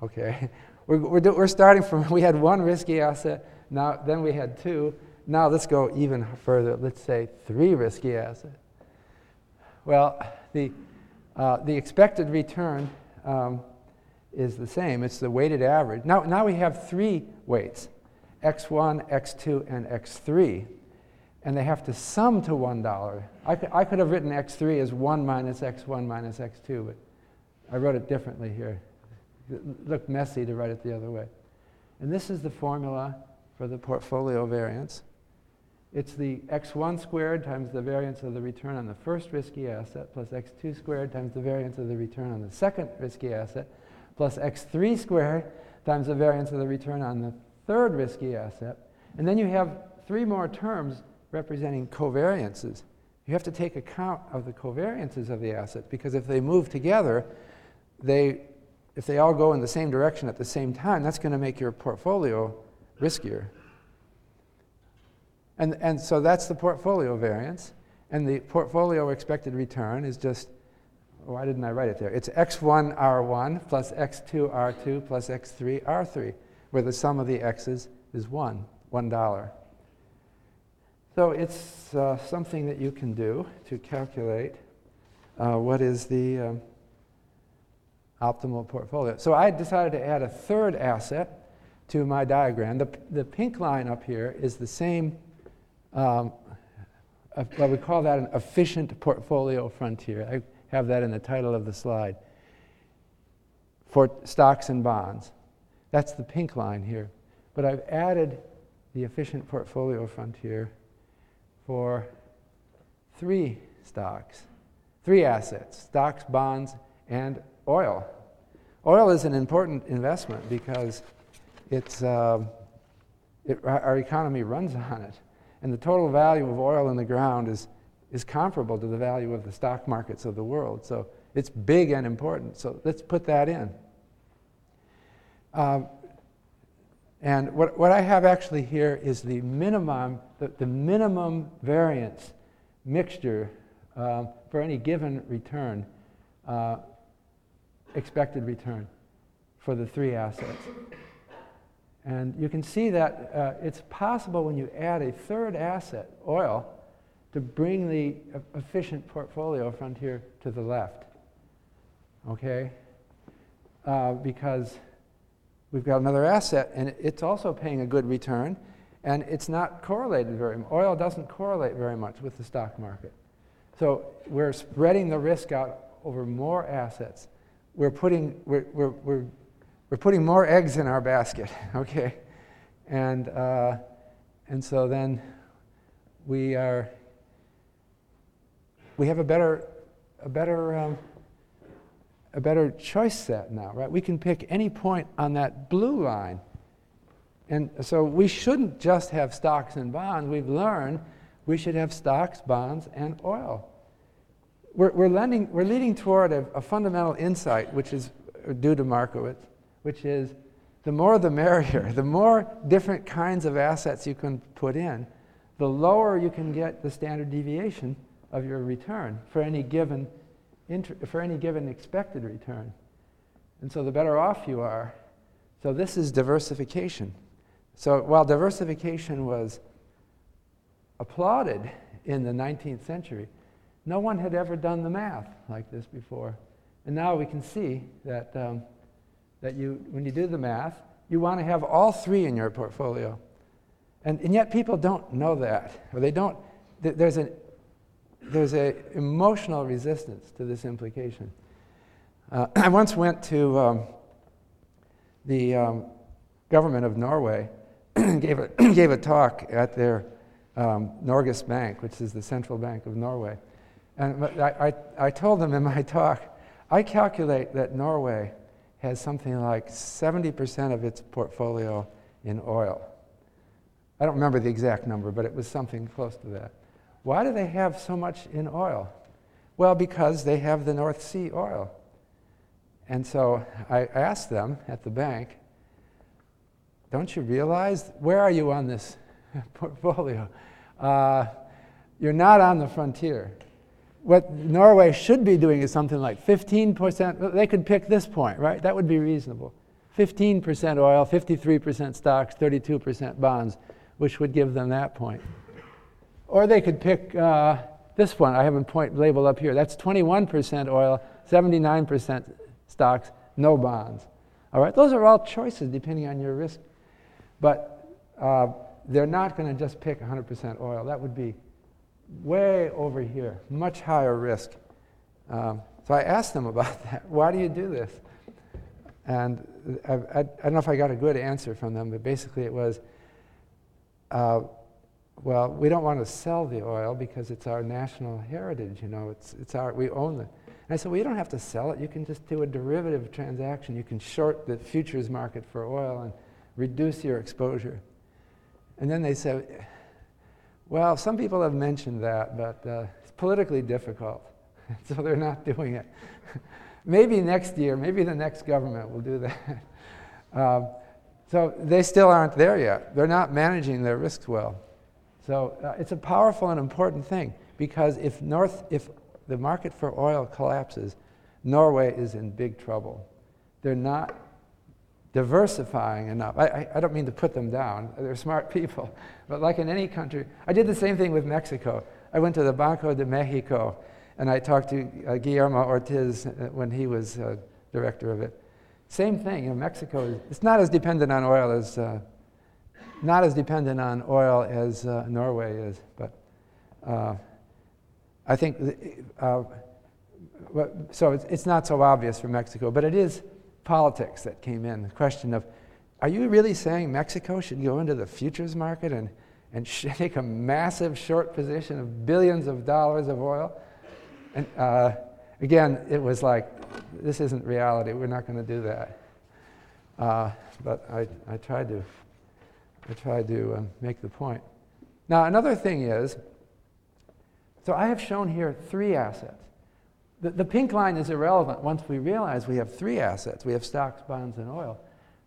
Okay, we're, we're, do, we're starting from we had one risky asset. Now then we had two. Now let's go even further. Let's say three risky assets. Well, the uh, the expected return um, is the same. It's the weighted average. Now, now we have three weights x1, x2, and x3. And they have to sum to $1. I could, I could have written x3 as 1 minus x1 minus x2, but I wrote it differently here. It looked messy to write it the other way. And this is the formula for the portfolio variance. It's the x1 squared times the variance of the return on the first risky asset plus x2 squared times the variance of the return on the second risky asset plus x3 squared times the variance of the return on the third risky asset. And then you have three more terms representing covariances. You have to take account of the covariances of the assets because if they move together, they, if they all go in the same direction at the same time, that's going to make your portfolio riskier. And, and so that's the portfolio variance. And the portfolio expected return is just oh, why didn't I write it there? It's x1 r1 plus x2 r2 plus x3 r3, where the sum of the x's is 1, $1. So it's uh, something that you can do to calculate uh, what is the um, optimal portfolio. So I decided to add a third asset to my diagram. The, the pink line up here is the same, um, uh, well, we call that an efficient portfolio frontier. I, have that in the title of the slide. For stocks and bonds. That's the pink line here. But I've added the efficient portfolio frontier for three stocks, three assets stocks, bonds, and oil. Oil is an important investment because it's, uh, it, our economy runs on it. And the total value of oil in the ground is is comparable to the value of the stock markets of the world. So it's big and important. So let's put that in. Um, and what, what I have actually here is the minimum, the, the minimum variance mixture um, for any given return, uh, expected return for the three assets. And you can see that uh, it's possible when you add a third asset, oil, to bring the efficient portfolio frontier to the left. Okay? Uh, because we've got another asset and it's also paying a good return and it's not correlated very much. Oil doesn't correlate very much with the stock market. So we're spreading the risk out over more assets. We're putting, we're, we're, we're we're putting more eggs in our basket, okay? And, uh, and so then we are, we have a better, a better, um, a better choice set now, right? We can pick any point on that blue line. And so we shouldn't just have stocks and bonds. We've learned we should have stocks, bonds, and oil. We're, we're, lending, we're leading toward a, a fundamental insight, which is due to Markowitz, which is the more the merrier. The more different kinds of assets you can put in, the lower you can get the standard deviation of your return for any given, inter- for any given expected return. And so the better off you are. So this is diversification. So while diversification was applauded in the 19th century, no one had ever done the math like this before. And now we can see that, um, that you, when you do the math, you want to have all three in your portfolio. And, and yet people don't know that, or they don't, th- there's an there's an emotional resistance to this implication. Uh, I once went to um, the um, government of Norway, and gave, a, gave a talk at their um, Norges Bank, which is the central bank of Norway. And I, I, I told them in my talk, I calculate that Norway has something like 70% of its portfolio in oil. I don't remember the exact number, but it was something close to that. Why do they have so much in oil? Well, because they have the North Sea oil. And so I asked them at the bank, don't you realize, where are you on this portfolio? Uh, you're not on the frontier. What Norway should be doing is something like 15%. They could pick this point, right? That would be reasonable. 15% oil, 53% stocks, 32% bonds, which would give them that point. Or they could pick uh, this one. I have a point labeled up here. That's 21% oil, 79% stocks, no bonds. All right, those are all choices depending on your risk. But uh, they're not going to just pick 100% oil. That would be way over here, much higher risk. Um, so I asked them about that. Why do you do this? And I, I, I, don't know if I got a good answer from them, but basically it was uh, well, we don't want to sell the oil because it's our national heritage, you know, it's, it's our, we own it. And I said, well, you don't have to sell it. You can just do a derivative transaction. You can short the futures market for oil and reduce your exposure. And then they said, well, some people have mentioned that, but uh, it's politically difficult. so they're not doing it. maybe next year, maybe the next government will do that. Um, so they still aren't there yet. They're not managing their risks well. So uh, it's a powerful and important thing because if, North, if the market for oil collapses, Norway is in big trouble. They're not diversifying enough. I, I, I, don't mean to put them down, they're smart people. But like in any country, I did the same thing with Mexico. I went to the Banco de Mexico and I talked to uh, Guillermo Ortiz uh, when he was uh, director of it. Same thing, you know, Mexico, is, it's not as dependent on oil as uh, not as dependent on oil as uh, Norway is, but uh, I think, uh, so it's, it's, not so obvious for Mexico, but it is politics that came in. The question of, are you really saying Mexico should go into the futures market and, and take a massive short position of billions of dollars of oil? And uh, again, it was like, this isn't reality. We're not going to do that. Uh, but I, I tried to I tried to um, make the point. Now, another thing is so I have shown here three assets. The, the pink line is irrelevant once we realize we have three assets we have stocks, bonds, and oil.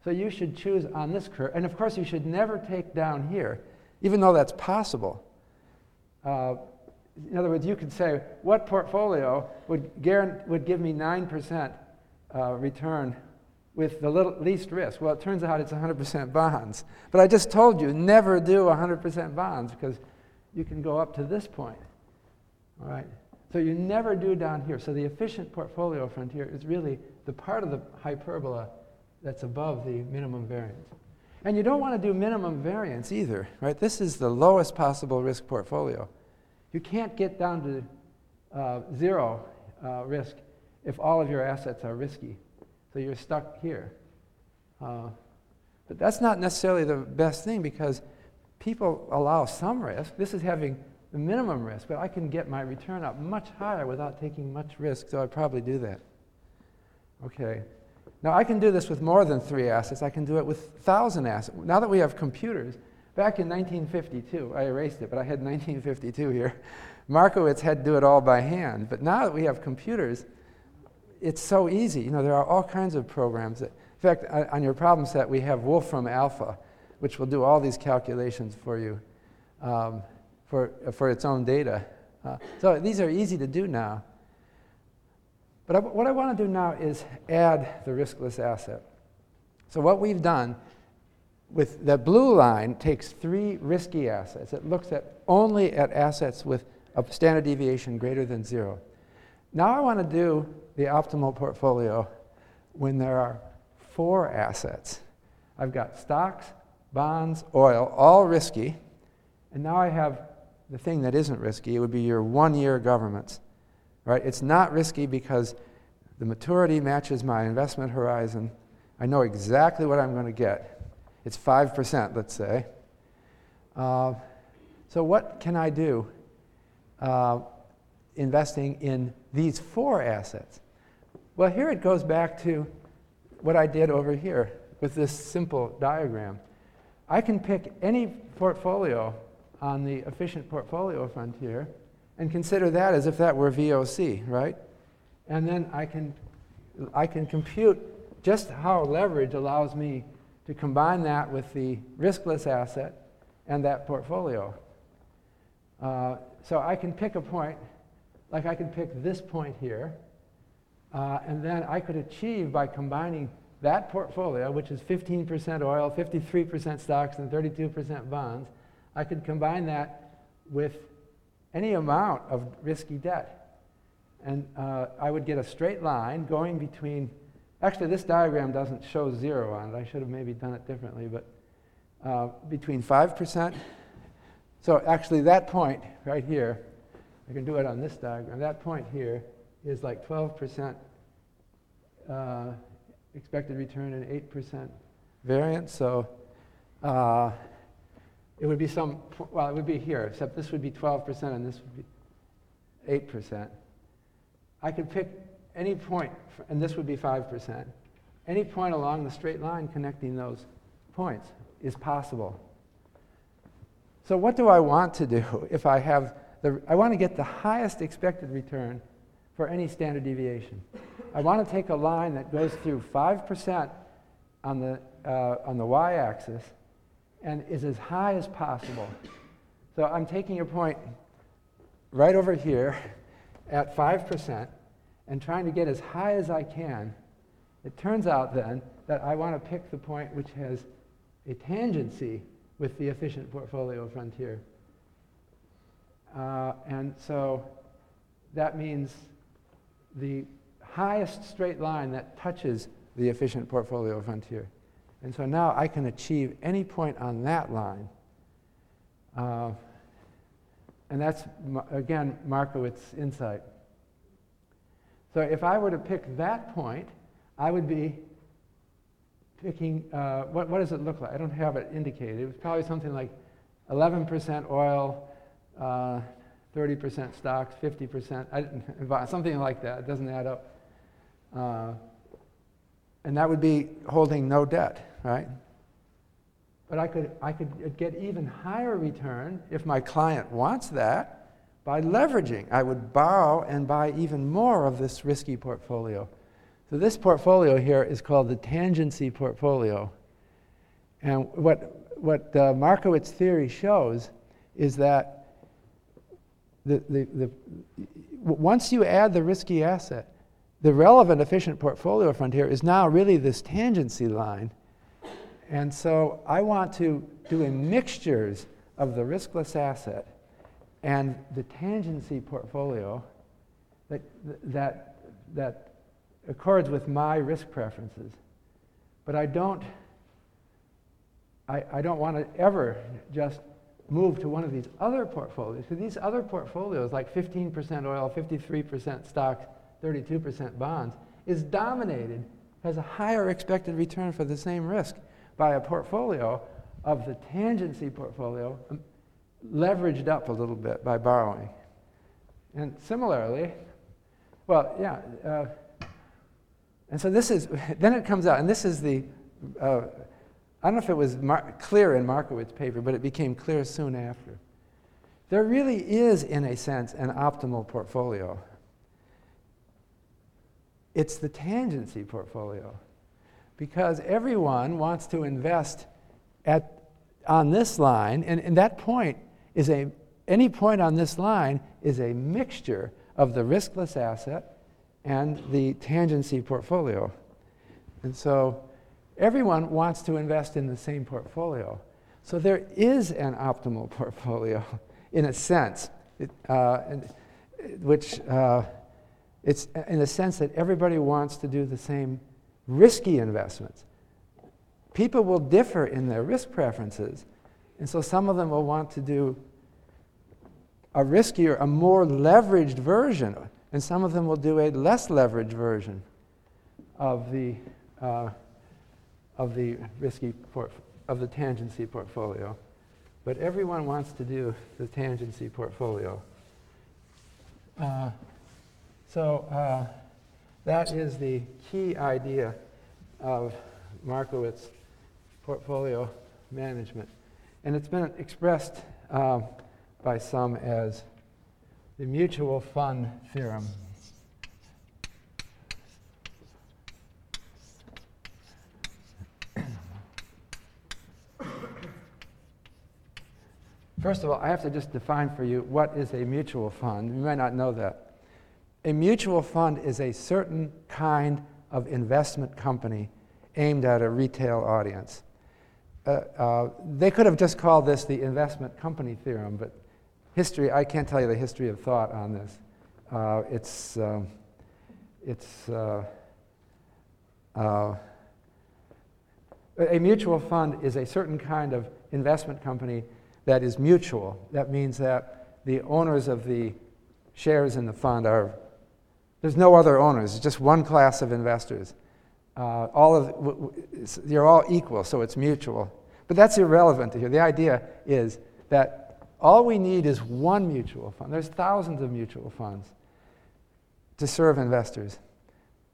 So you should choose on this curve. And of course, you should never take down here, even though that's possible. Uh, in other words, you could say, what portfolio would, would give me 9% uh, return with the little, least risk? Well, it turns out it's 100% bonds. But I just told you, never do 100% bonds because you can go up to this point. All right? So you never do down here. So the efficient portfolio frontier is really the part of the hyperbola that's above the minimum variance. And you don't want to do minimum variance either, right? This is the lowest possible risk portfolio. You can't get down to uh, zero uh, risk if all of your assets are risky. So you're stuck here. Uh, but that's not necessarily the best thing because people allow some risk. This is having the minimum risk, but I can get my return up much higher without taking much risk, so I'd probably do that. Okay. Now I can do this with more than three assets. I can do it with 1,000 assets. Now that we have computers, back in 1952, I erased it, but I had 1952 here. Markowitz had to do it all by hand. But now that we have computers, it's so easy. You know, there are all kinds of programs that, in fact, on your problem set, we have Wolfram Alpha, which will do all these calculations for you um, for, for its own data. Uh, so these are easy to do now. But I, what I want to do now is add the riskless asset. So what we've done with the blue line takes three risky assets. It looks at only at assets with a standard deviation greater than zero. Now I want to do the optimal portfolio when there are four assets. I've got stocks, bonds, oil, all risky. And now I have the thing that isn't risky. It would be your one year governments. Right? It's not risky because the maturity matches my investment horizon. I know exactly what I'm going to get. It's 5%, let's say. Uh, so, what can I do uh, investing in these four assets? Well, here it goes back to what I did over here with this simple diagram. I can pick any portfolio on the efficient portfolio frontier and consider that as if that were VOC, right? And then I can, I can compute just how leverage allows me to combine that with the riskless asset and that portfolio. Uh, so I can pick a point, like I can pick this point here, uh, and then I could achieve by combining that portfolio, which is 15% oil, 53% stocks, and 32% bonds, I could combine that with any amount of risky debt. And uh, I would get a straight line going between, actually, this diagram doesn't show zero on it. I should have maybe done it differently, but uh, between 5%. So actually, that point right here, I can do it on this diagram, that point here is like 12% uh, expected return and 8% variance. So uh, it would be some, well, it would be here, except this would be 12% and this would be 8%. I could pick any point, and this would be 5%. Any point along the straight line connecting those points is possible. So what do I want to do if I have the, I want to get the highest expected return for any standard deviation. I want to take a line that goes through 5% on the, uh, on the y-axis and is as high as possible. So I'm taking a point right over here at 5% and trying to get as high as I can. It turns out then that I want to pick the point which has a tangency with the efficient portfolio frontier. Uh, and so that means the highest straight line that touches the efficient portfolio frontier. And so now I can achieve any point on that line. Uh, and that's, again, Markowitz insight. So if I were to pick that point, I would be picking, uh, what, what does it look like? I don't have it indicated. It was probably something like 11% oil, uh, 30% stocks, 50%, I, something like that. It doesn't add up. Uh, and that would be holding no debt, right? But I could, I could get even higher return if my client wants that by leveraging. I would borrow and buy even more of this risky portfolio. So this portfolio here is called the tangency portfolio. And what, what uh, Markowitz theory shows is that the, the, the, once you add the risky asset, the relevant efficient portfolio frontier is now really this tangency line. And so I want to do a mixtures of the riskless asset and the tangency portfolio that, that, that accords with my risk preferences. But I don't, I, I don't want to ever just move to one of these other portfolios. So these other portfolios, like 15% oil, 53% stocks, 32% bonds, is dominated has a higher expected return for the same risk by a portfolio of the tangency portfolio um, leveraged up a little bit by borrowing. And similarly, well, yeah, uh, and so this is, then it comes out, and this is the, uh, I don't know if it was mar- clear in Markowitz's paper, but it became clear soon after. There really is, in a sense, an optimal portfolio. It's the tangency portfolio. Because everyone wants to invest at, on this line, and, and that point is a, any point on this line is a mixture of the riskless asset and the tangency portfolio. And so everyone wants to invest in the same portfolio. So there is an optimal portfolio in a sense, it, uh, which uh, it's in a sense that everybody wants to do the same risky investments. People will differ in their risk preferences, and so some of them will want to do a riskier, a more leveraged version, and some of them will do a less leveraged version of the, uh, of the risky port- of the tangency portfolio. But everyone wants to do the tangency portfolio. Uh, so uh, that is the key idea of Markowitz portfolio management. And it's been expressed um, by some as the mutual fund theorem. First of all, I have to just define for you what is a mutual fund. You might not know that. A mutual fund is a certain kind of investment company aimed at a retail audience. Uh, uh, they could have just called this the investment company theorem, but history, I can't tell you the history of thought on this. Uh, it's, um, it's uh, uh, a mutual fund is a certain kind of investment company that is mutual. That means that the owners of the shares in the fund are, there's no other owners, it's just one class of investors. Uh, all of, you're all equal, so it's mutual. But that's irrelevant to here. The idea is that all we need is one mutual fund. There's thousands of mutual funds to serve investors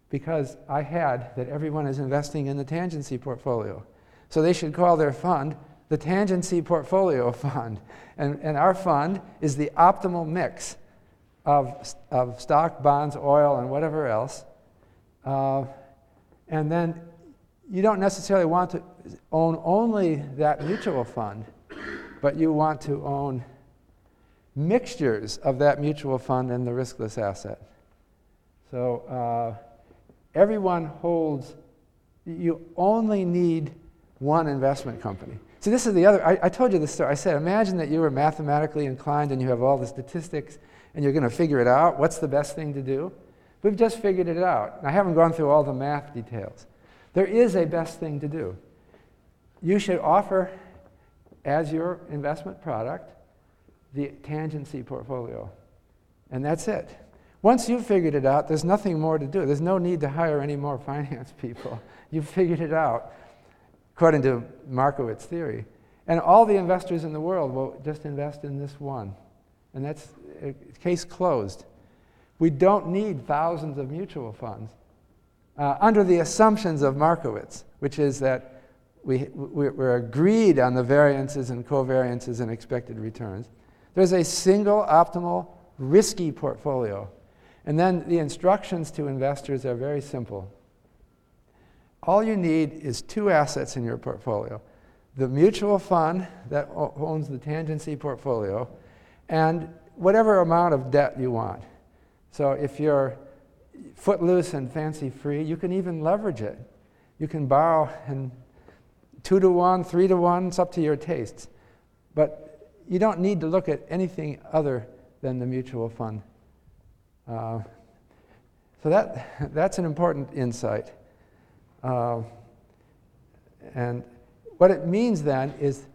because I had that everyone is investing in the tangency portfolio. So they should call their fund the Tangency Portfolio Fund. And, and our fund is the optimal mix of, of stock, bonds, oil, and whatever else. Uh, and then you don't necessarily want to own only that mutual fund, but you want to own mixtures of that mutual fund and the riskless asset. So uh, everyone holds, you only need one investment company. See, this is the other, I, I told you this story. I said, imagine that you were mathematically inclined and you have all the statistics and you're going to figure it out. What's the best thing to do? We've just figured it out. I haven't gone through all the math details. There is a best thing to do. You should offer as your investment product the tangency portfolio. And that's it. Once you've figured it out, there's nothing more to do. There's no need to hire any more finance people. You've figured it out according to Markowitz theory. And all the investors in the world will just invest in this one. And that's uh, case closed. We don't need thousands of mutual funds uh, under the assumptions of Markowitz, which is that we, we're agreed on the variances and covariances and expected returns. There's a single optimal risky portfolio. And then the instructions to investors are very simple. All you need is two assets in your portfolio the mutual fund that owns the tangency portfolio, and whatever amount of debt you want. So if you're footloose and fancy free, you can even leverage it. You can borrow and two to one, three to one, it's up to your tastes. But you don't need to look at anything other than the mutual fund. Uh, so that, that's an important insight. Uh, and what it means then is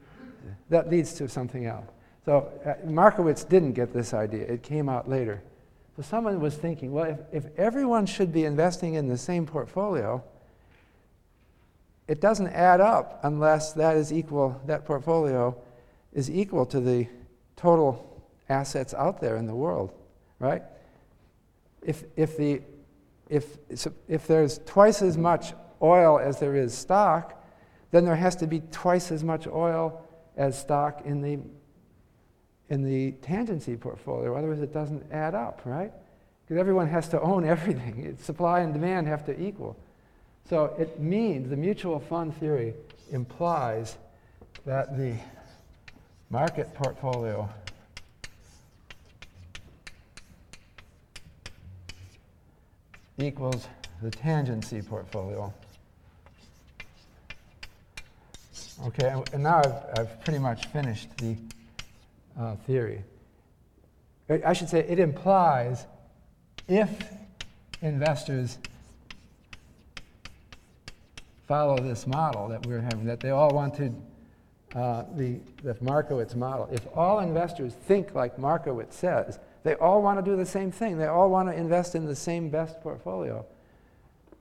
that leads to something else. So uh, Markowitz didn't get this idea, it came out later. So someone was thinking, well, if, if everyone should be investing in the same portfolio, it doesn't add up unless that is equal, that portfolio is equal to the total assets out there in the world, right? If, if, the, if, if there's twice as much oil as there is stock, then there has to be twice as much oil as stock in the, in the tangency portfolio. Otherwise, it doesn't add up, right? Because everyone has to own everything. Supply and demand have to equal. So it means the mutual fund theory implies that the market portfolio equals the tangency portfolio. Okay, and now I've, I've pretty much finished the uh, theory. I should say it implies if investors follow this model that we're having, that they all want to, uh, the, the Markowitz model, if all investors think like Markowitz says, they all want to do the same thing. They all want to invest in the same best portfolio.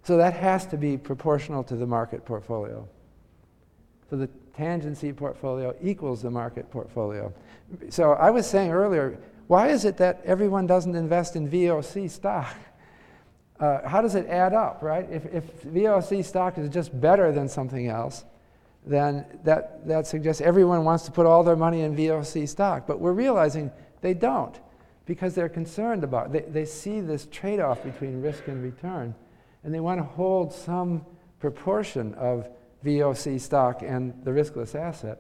So that has to be proportional to the market portfolio. So the tangency portfolio equals the market portfolio. So I was saying earlier, why is it that everyone doesn't invest in VOC stock? uh, how does it add up, right? If, if VOC stock is just better than something else, then that, that suggests everyone wants to put all their money in VOC stock. But we're realizing they don't because they're concerned about They, they see this trade off between risk and return, and they want to hold some proportion of VOC stock and the riskless asset.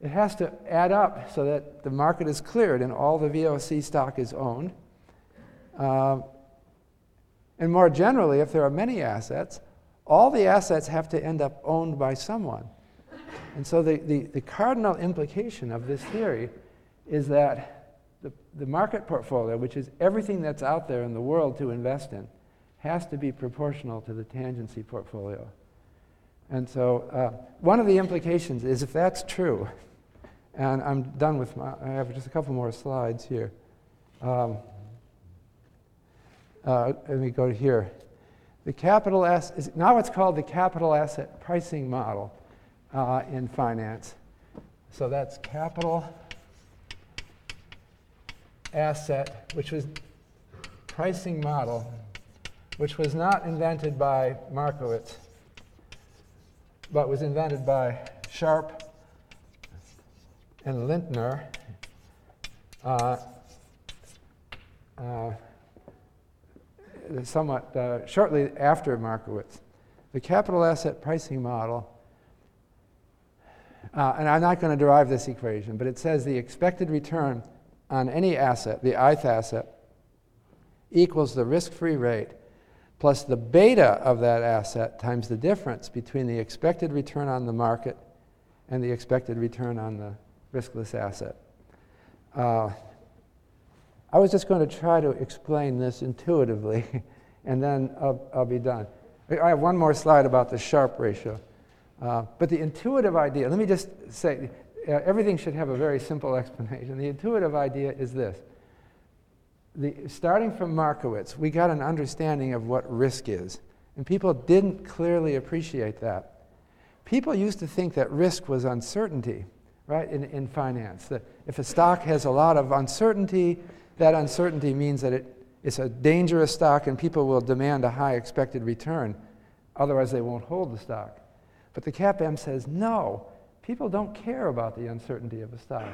It has to add up so that the market is cleared and all the VOC stock is owned. Uh, and more generally, if there are many assets, all the assets have to end up owned by someone. And so the, the, the cardinal implication of this theory is that the, the market portfolio, which is everything that's out there in the world to invest in, has to be proportional to the tangency portfolio. And so uh, one of the implications is if that's true, and I'm done with my, I have just a couple more slides here. Um, uh, let me go to here. The capital asset is now it's called the capital asset pricing model uh, in finance. So that's capital asset, which was pricing model, which was not invented by Markowitz, but was invented by Sharpe and Lintner. Uh, uh, somewhat uh, shortly after Markowitz. The capital asset pricing model, uh, and I'm not going to derive this equation, but it says the expected return on any asset, the ith asset, equals the risk free rate plus the beta of that asset times the difference between the expected return on the market and the expected return on the riskless asset. Uh, I was just going to try to explain this intuitively, and then I'll, I'll, be done. I have one more slide about the Sharpe ratio. Uh, but the intuitive idea, let me just say, uh, everything should have a very simple explanation. The intuitive idea is this. The, starting from Markowitz, we got an understanding of what risk is, and people didn't clearly appreciate that. People used to think that risk was uncertainty, right, in, in finance. That if a stock has a lot of uncertainty, that uncertainty means that it, it's a dangerous stock and people will demand a high expected return. Otherwise, they won't hold the stock. But the CAPM says no, people don't care about the uncertainty of a stock.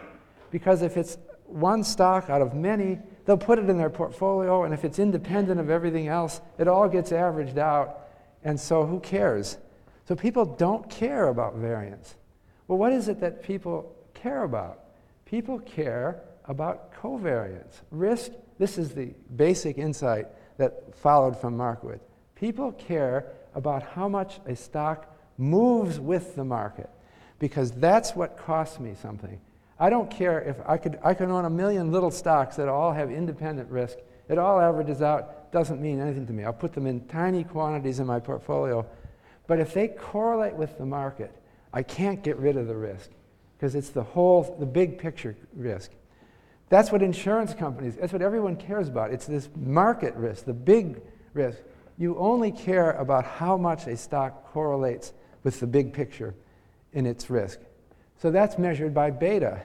Because if it's one stock out of many, they'll put it in their portfolio, and if it's independent of everything else, it all gets averaged out. And so, who cares? So, people don't care about variance. Well, what is it that people care about? People care about covariance. Risk, this is the basic insight that followed from Markowitz. People care about how much a stock moves with the market because that's what costs me something. I don't care if I could, I could own a million little stocks that all have independent risk. It all averages out, doesn't mean anything to me. I'll put them in tiny quantities in my portfolio. But if they correlate with the market, I can't get rid of the risk because it's the whole, the big picture risk. That's what insurance companies, that's what everyone cares about. It's this market risk, the big risk. You only care about how much a stock correlates with the big picture in its risk. So that's measured by beta.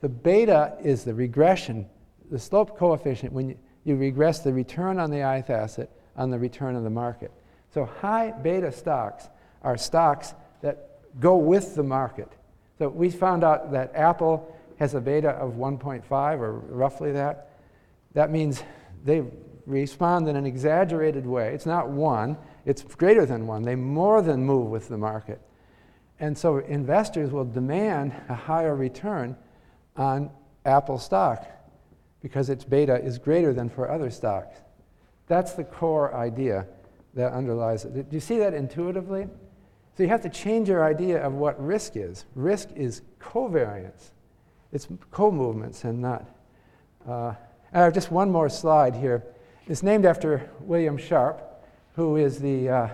The beta is the regression, the slope coefficient when you, you regress the return on the ith asset on the return of the market. So high beta stocks are stocks that go with the market. So we found out that Apple has a beta of 1.5 or roughly that. That means they respond in an exaggerated way. It's not one, it's greater than one. They more than move with the market. And so investors will demand a higher return on Apple stock because its beta is greater than for other stocks. That's the core idea that underlies it. Do you see that intuitively? So you have to change your idea of what risk is. Risk is covariance. It's co-movements and not. Uh, I have just one more slide here. It's named after William Sharpe, who is the uh,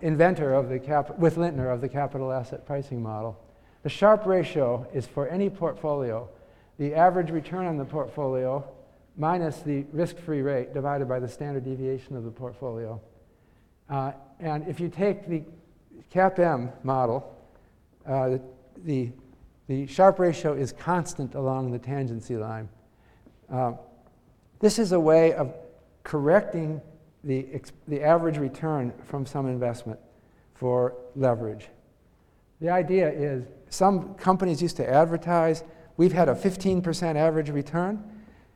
inventor of the cap- with Lintner of the capital asset pricing model. The Sharpe ratio is for any portfolio, the average return on the portfolio minus the risk-free rate divided by the standard deviation of the portfolio. Uh, and if you take the CAPM model, uh, the, the, Sharpe ratio is constant along the tangency line. Uh, this is a way of correcting the, the average return from some investment for leverage. The idea is some companies used to advertise, we've had a 15% average return,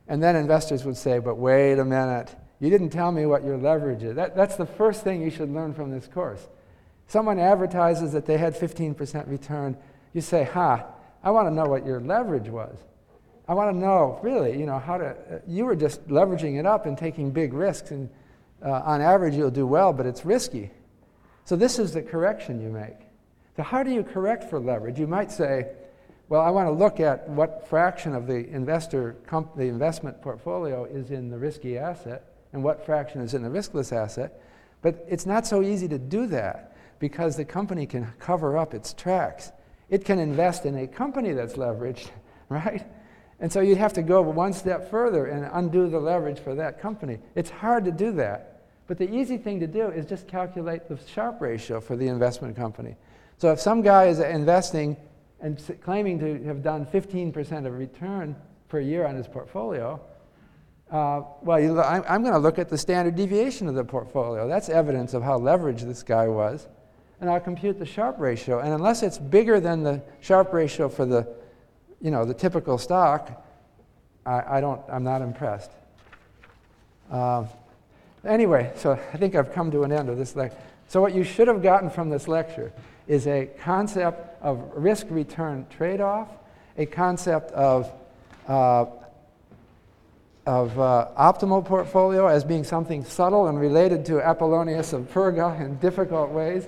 and then investors would say, but wait a minute, you didn't tell me what your leverage is. That, that's the first thing you should learn from this course. Someone advertises that they had 15% return. You say, ha, I want to know what your leverage was. I want to know, really, you know, how to, uh, you were just leveraging it up and taking big risks, and uh, on average you'll do well, but it's risky. So this is the correction you make. So how do you correct for leverage? You might say, well, I want to look at what fraction of the investor, comp- the investment portfolio is in the risky asset and what fraction is in the riskless asset. But it's not so easy to do that because the company can cover up its tracks. It can invest in a company that's leveraged, right? And so you'd have to go one step further and undo the leverage for that company. It's hard to do that. But the easy thing to do is just calculate the Sharpe ratio for the investment company. So if some guy is investing and claiming to have done 15% of return per year on his portfolio, uh, well, you, I'm, I'm going to look at the standard deviation of the portfolio. That's evidence of how leveraged this guy was. And I'll compute the Sharpe ratio. And unless it's bigger than the Sharpe ratio for the you know, the typical stock, I, I don't, I'm not impressed. Uh, anyway, so I think I've come to an end of this lecture. So what you should have gotten from this lecture is a concept of risk-return trade-off, a concept of uh, of uh, optimal portfolio as being something subtle and related to Apollonius of Perga in difficult ways,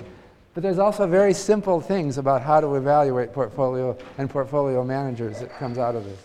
but there's also very simple things about how to evaluate portfolio and portfolio managers that comes out of this.